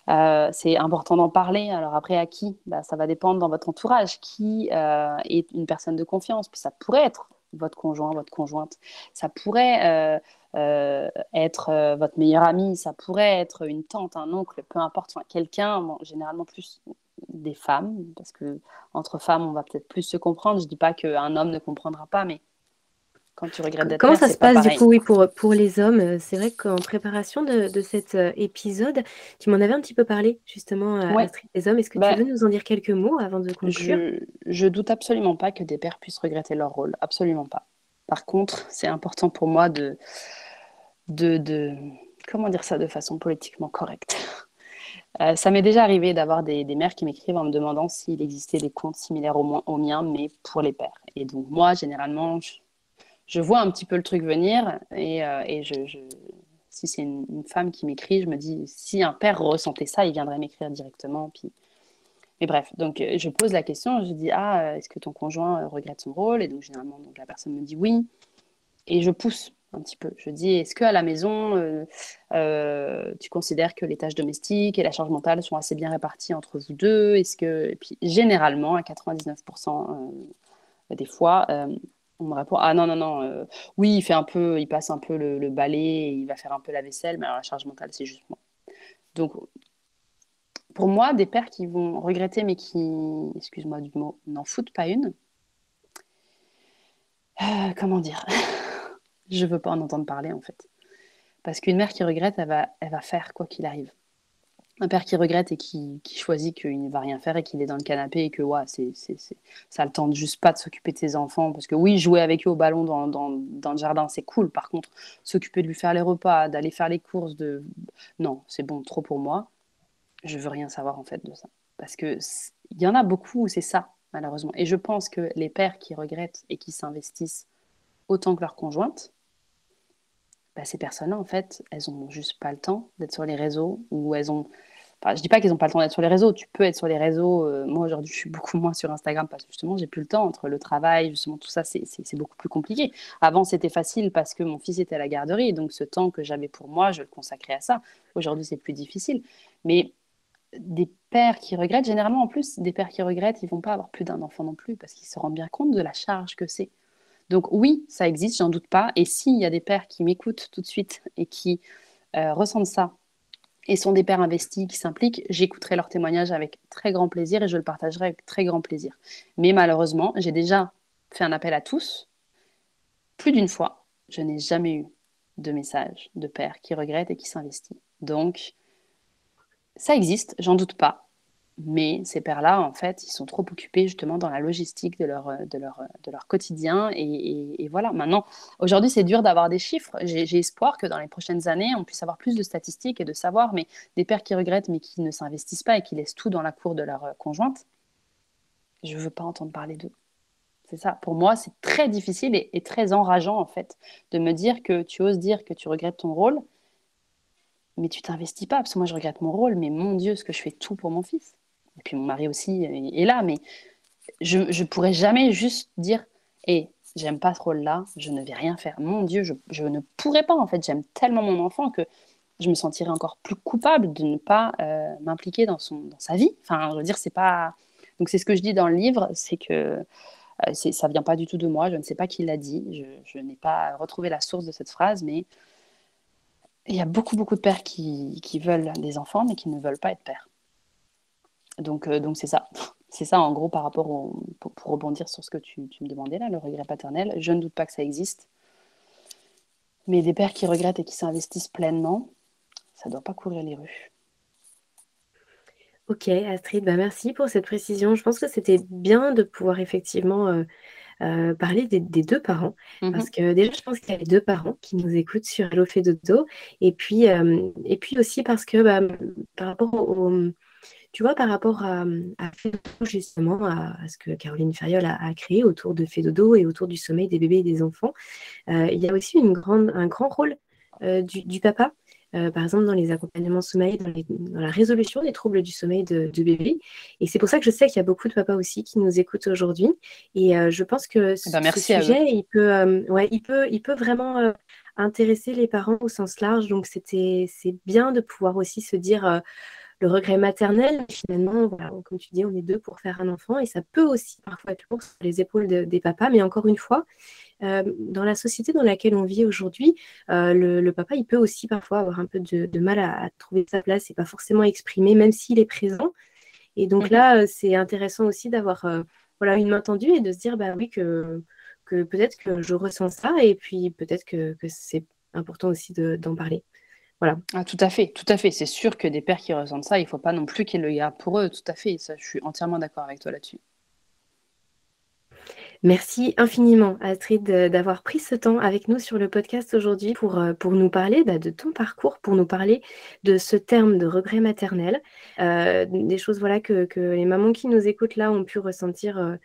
Euh, c'est important d'en parler. Alors après, à qui? Bah, Ça va dépendre dans votre entourage. Qui euh, est une personne de confiance? Ça pourrait être votre conjoint, votre conjointe. Ça pourrait euh, être votre meilleur ami. Ça pourrait être une tante, un oncle, peu importe. Enfin, quelqu'un, généralement plus des femmes, parce que entre femmes, on va peut-être plus se comprendre. Je dis pas qu'un homme ne comprendra pas, mais quand tu regrettes d'être Comment ça se passe du coup oui, pour, pour les hommes euh, C'est vrai qu'en préparation de, de cet euh, épisode, tu m'en avais un petit peu parlé justement à ouais. des hommes. Est-ce que bah, tu veux nous en dire quelques mots avant de conclure? je, je doute absolument pas que des pères puissent regretter leur rôle, absolument pas. Par contre, c'est important pour moi de, de, de, comment dire ça de façon politiquement correcte? Euh, ça m'est déjà arrivé d'avoir des, des, mères qui m'écrivent en me demandant s'il existait des comptes similaires au, au mien, mais pour les pères. Et donc moi, généralement, je, je vois un petit peu le truc venir et, euh, si c'est une, femme qui m'écrit, je me dis si un père ressentait ça, il viendrait m'écrire directement. Puis... Mais bref, donc euh, je pose la question, je dis ah est-ce que ton conjoint regrette son rôle? Et donc généralement donc la personne me dit oui et je pousse un petit peu. Je dis est-ce que la maison euh, euh, tu considères que les tâches domestiques et la charge mentale sont assez bien réparties entre vous deux? Est-ce que et puis généralement à 99% des fois on me répond Ah non, non, non, euh, oui, il fait un peu, il passe un peu le, balai, il va faire un peu la vaisselle, mais alors la charge mentale, c'est juste moi. Donc, pour moi, des pères qui vont regretter, mais qui, excuse-moi du mot, n'en foutent pas une, euh, comment dire? Je veux pas en entendre parler, en fait. Parce qu'une mère qui regrette, elle elle va faire quoi qu'il arrive un père qui regrette et qui, qui choisit qu'il ne va rien faire et qu'il est dans le canapé et que ouais, c'est, c'est, c'est, ça le tente juste pas de s'occuper de ses enfants. Parce que oui, jouer avec eux au ballon dans, dans, dans le jardin, c'est cool. Par contre, s'occuper de lui faire les repas, d'aller faire les courses, de... non, c'est bon, trop pour moi. Je veux rien savoir en fait de ça. Parce que il y en a beaucoup où c'est ça, malheureusement. Et je pense que les pères qui regrettent et qui s'investissent autant que leur conjointe, bah, ces personnes-là, en fait, elles n'ont juste pas le temps d'être sur les réseaux ou elles ont. Enfin, je dis pas qu'elles n'ont pas le temps d'être sur les réseaux. Tu peux être sur les réseaux. Euh, moi, aujourd'hui, je suis beaucoup moins sur Instagram parce que justement, j'ai plus le temps entre le travail, justement, tout ça, c'est beaucoup plus compliqué. Avant, c'était facile parce que mon fils était à la garderie. Donc, ce temps que j'avais pour moi, je le consacrais à ça. Aujourd'hui, c'est plus difficile. Mais des pères qui regrettent, généralement, en plus, des pères qui regrettent, ils vont pas avoir plus d'un enfant non plus parce qu'ils se rendent bien compte de la charge que c'est. Donc oui, ça existe, j'en doute pas. Et s'il y a des pères qui m'écoutent tout de suite et qui euh, ressentent ça et sont des pères investis qui s'impliquent, j'écouterai leur témoignage avec très grand plaisir et je le partagerai avec très grand plaisir. Mais malheureusement, j'ai déjà fait un appel à tous. Plus d'une fois, je n'ai jamais eu de message de père qui regrette et qui s'investit. Donc, ça existe, j'en doute pas. Mais ces pères-là, en fait, ils sont trop occupés justement dans la logistique de leur, euh, euh, quotidien. Et, voilà, maintenant, aujourd'hui, c'est dur d'avoir des chiffres. J'ai espoir que dans les prochaines années, on puisse avoir plus de statistiques et de savoir, mais des pères qui regrettent, mais qui ne s'investissent pas et qui laissent tout dans la cour de leur euh, conjointe, je ne veux pas entendre parler d'eux. C'est ça. Pour moi, c'est très difficile et, et, très enrageant, en fait, de me dire que tu oses dire que tu regrettes ton rôle, mais tu t'investis pas. Parce que moi, je regrette mon rôle, mais mon Dieu, ce que je fais tout pour mon fils et puis mon mari aussi est là, mais je ne pourrais jamais juste dire et j'aime pas ce rôle-là, je ne vais rien faire. Mon Dieu, je, je ne pourrais pas en fait. J'aime tellement mon enfant que je me sentirais encore plus coupable de ne pas euh, m'impliquer dans, dans sa vie. Enfin, je veux dire, c'est pas. Donc, c'est ce que je dis dans le livre, c'est que euh, ça vient pas du tout de moi. Je ne sais pas qui l'a dit. Je, je n'ai pas retrouvé la source de cette phrase, mais il y a beaucoup, beaucoup de pères qui, qui veulent des enfants, mais qui ne veulent pas être pères. Donc, euh, donc c'est ça. C'est ça, en gros, par rapport au, pour, pour, rebondir sur ce que tu, tu, me demandais là, le regret paternel. Je ne doute pas que ça existe. Mais des pères qui regrettent et qui s'investissent pleinement, ça ne doit pas courir les rues. Ok, Astrid, bah merci pour cette précision. Je pense que c'était bien de pouvoir effectivement euh, parler des, deux parents. Mmh Parce que déjà, je pense qu'il y a les deux parents qui nous écoutent sur Hello fait dodo. Et puis, et puis aussi parce que bah, par rapport au, tu vois, par rapport à, à justement, à, ce que Caroline Ferriol a, créé autour de Fédodo et autour du sommeil des bébés et des enfants, il y a aussi une grande, un grand rôle du, papa euh, par exemple dans les accompagnements sommeil, dans, la résolution des troubles du sommeil de, bébé. Et c'est pour ça que je sais qu'il y a beaucoup de papas aussi qui nous écoutent aujourd'hui. Et euh, je pense que ce, eh ben, sujet, il peut, euh, ouais, il, peut, il peut vraiment intéresser les parents au sens large. Donc c'était, c'est bien de pouvoir aussi se dire le regret maternel, finalement, comme tu dis, on est deux pour faire un enfant et ça peut aussi parfois être lourd sur les épaules des papas, mais encore une fois, euh, dans la société dans laquelle on vit aujourd'hui, euh, le, papa, il peut aussi parfois avoir un peu de, mal à, trouver sa place et pas forcément exprimer, même s'il est présent. Et donc mhm. là, euh, c'est intéressant aussi d'avoir voilà, une main tendue et de se dire, bah oui, que, que peut-être que je ressens ça et puis peut-être que, que c'est important aussi d'en parler. Voilà. Ah, tout à fait, tout à fait. C'est sûr que des pères qui ressentent ça, il ne faut pas non plus qu'ils le gardent pour eux. Tout à fait. Ça, je suis entièrement d'accord avec toi là-dessus. Merci infiniment, Astrid, d'avoir pris ce temps avec nous sur le podcast aujourd'hui pour, euh, pour nous parler bah, de ton parcours, pour nous parler de ce terme de regret maternel, euh, des choses voilà, que, les mamans qui nous écoutent là ont pu ressentir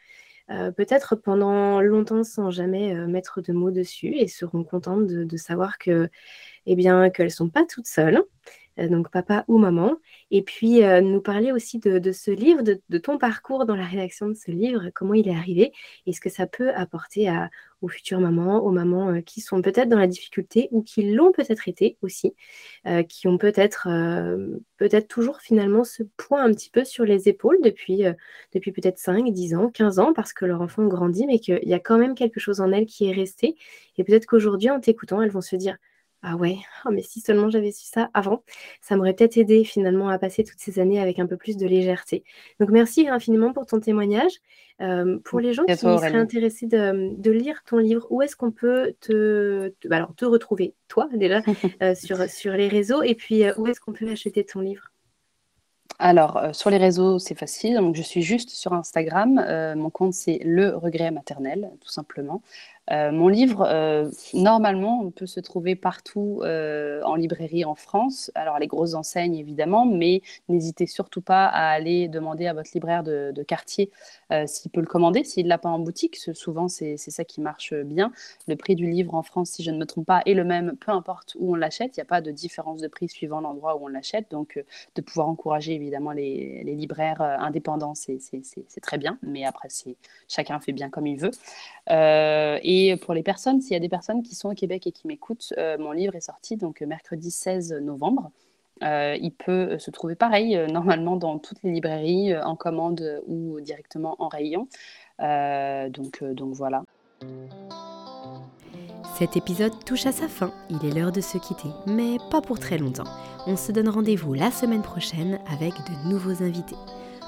euh, peut-être pendant longtemps sans jamais mettre de mots dessus et seront contentes de, de savoir que, eh bien, qu'elles ne sont pas toutes seules. Euh, donc papa ou maman, et puis euh, nous parler aussi de, ce livre, de, ton parcours dans la rédaction de ce livre, comment il est arrivé, et ce que ça peut apporter aux futures mamans, aux mamans euh, qui sont peut-être dans la difficulté ou qui l'ont peut-être été aussi, qui ont peut-être peut-être toujours finalement ce poids un petit peu sur les épaules depuis, depuis peut-être 5, 10 ans, 15 ans, parce que leur enfant grandit, mais qu'il y a quand même quelque chose en elles qui est resté, et peut-être qu'aujourd'hui, en t'écoutant, elles vont se dire ah ouais, oh, mais si seulement j'avais su ça avant, ça m'aurait peut-être aidé finalement à passer toutes ces années avec un peu plus de légèreté. Donc merci infiniment pour ton témoignage. Euh, pour les gens qui seraient intéressés de, lire ton livre, où est-ce qu'on peut te, bah alors, te retrouver, toi déjà, euh, sur, sur les réseaux, et puis euh, où est-ce qu'on peut acheter ton livre? Alors, sur les réseaux, c'est facile. Donc, je suis juste sur Instagram. mon compte, c'est le regret maternel, tout simplement. Euh, mon livre, euh, normalement, on peut se trouver partout euh, en librairie en France. Alors, les grosses enseignes, évidemment, mais n'hésitez surtout pas à aller demander à votre libraire de, quartier s'il peut le commander, s'il ne l'a pas en boutique. Souvent, c'est ça qui marche bien. Le prix du livre en France, si je ne me trompe pas, est le même, peu importe où on l'achète. Il n'y a pas de différence de prix suivant l'endroit où on l'achète. Donc, de pouvoir encourager, évidemment, les, les libraires indépendants, c'est très bien. Mais après, chacun fait bien comme il veut. et et pour les personnes, s'il y a des personnes qui sont au Québec et qui m'écoutent, euh, mon livre est sorti donc euh, mercredi 16 novembre. Euh, il peut se trouver pareil, normalement dans toutes les librairies, en commande ou directement en rayon. donc, donc voilà. Cet épisode touche à sa fin, il est l'heure de se quitter, mais pas pour très longtemps. On se donne rendez-vous la semaine prochaine avec de nouveaux invités.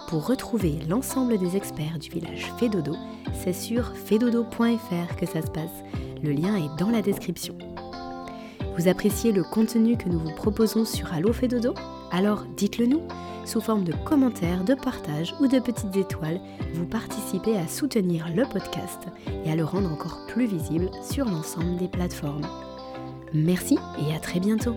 Pour retrouver l'ensemble des experts du village Fédodo, c'est sur fedodo.fr que ça se passe. Le lien est dans la description. Vous appréciez le contenu que nous vous proposons sur Allo Fédodo? Alors dites-le nous. Sous forme de commentaires, de partages ou de petites étoiles, vous participez à soutenir le podcast et à le rendre encore plus visible sur l'ensemble des plateformes. Merci et à très bientôt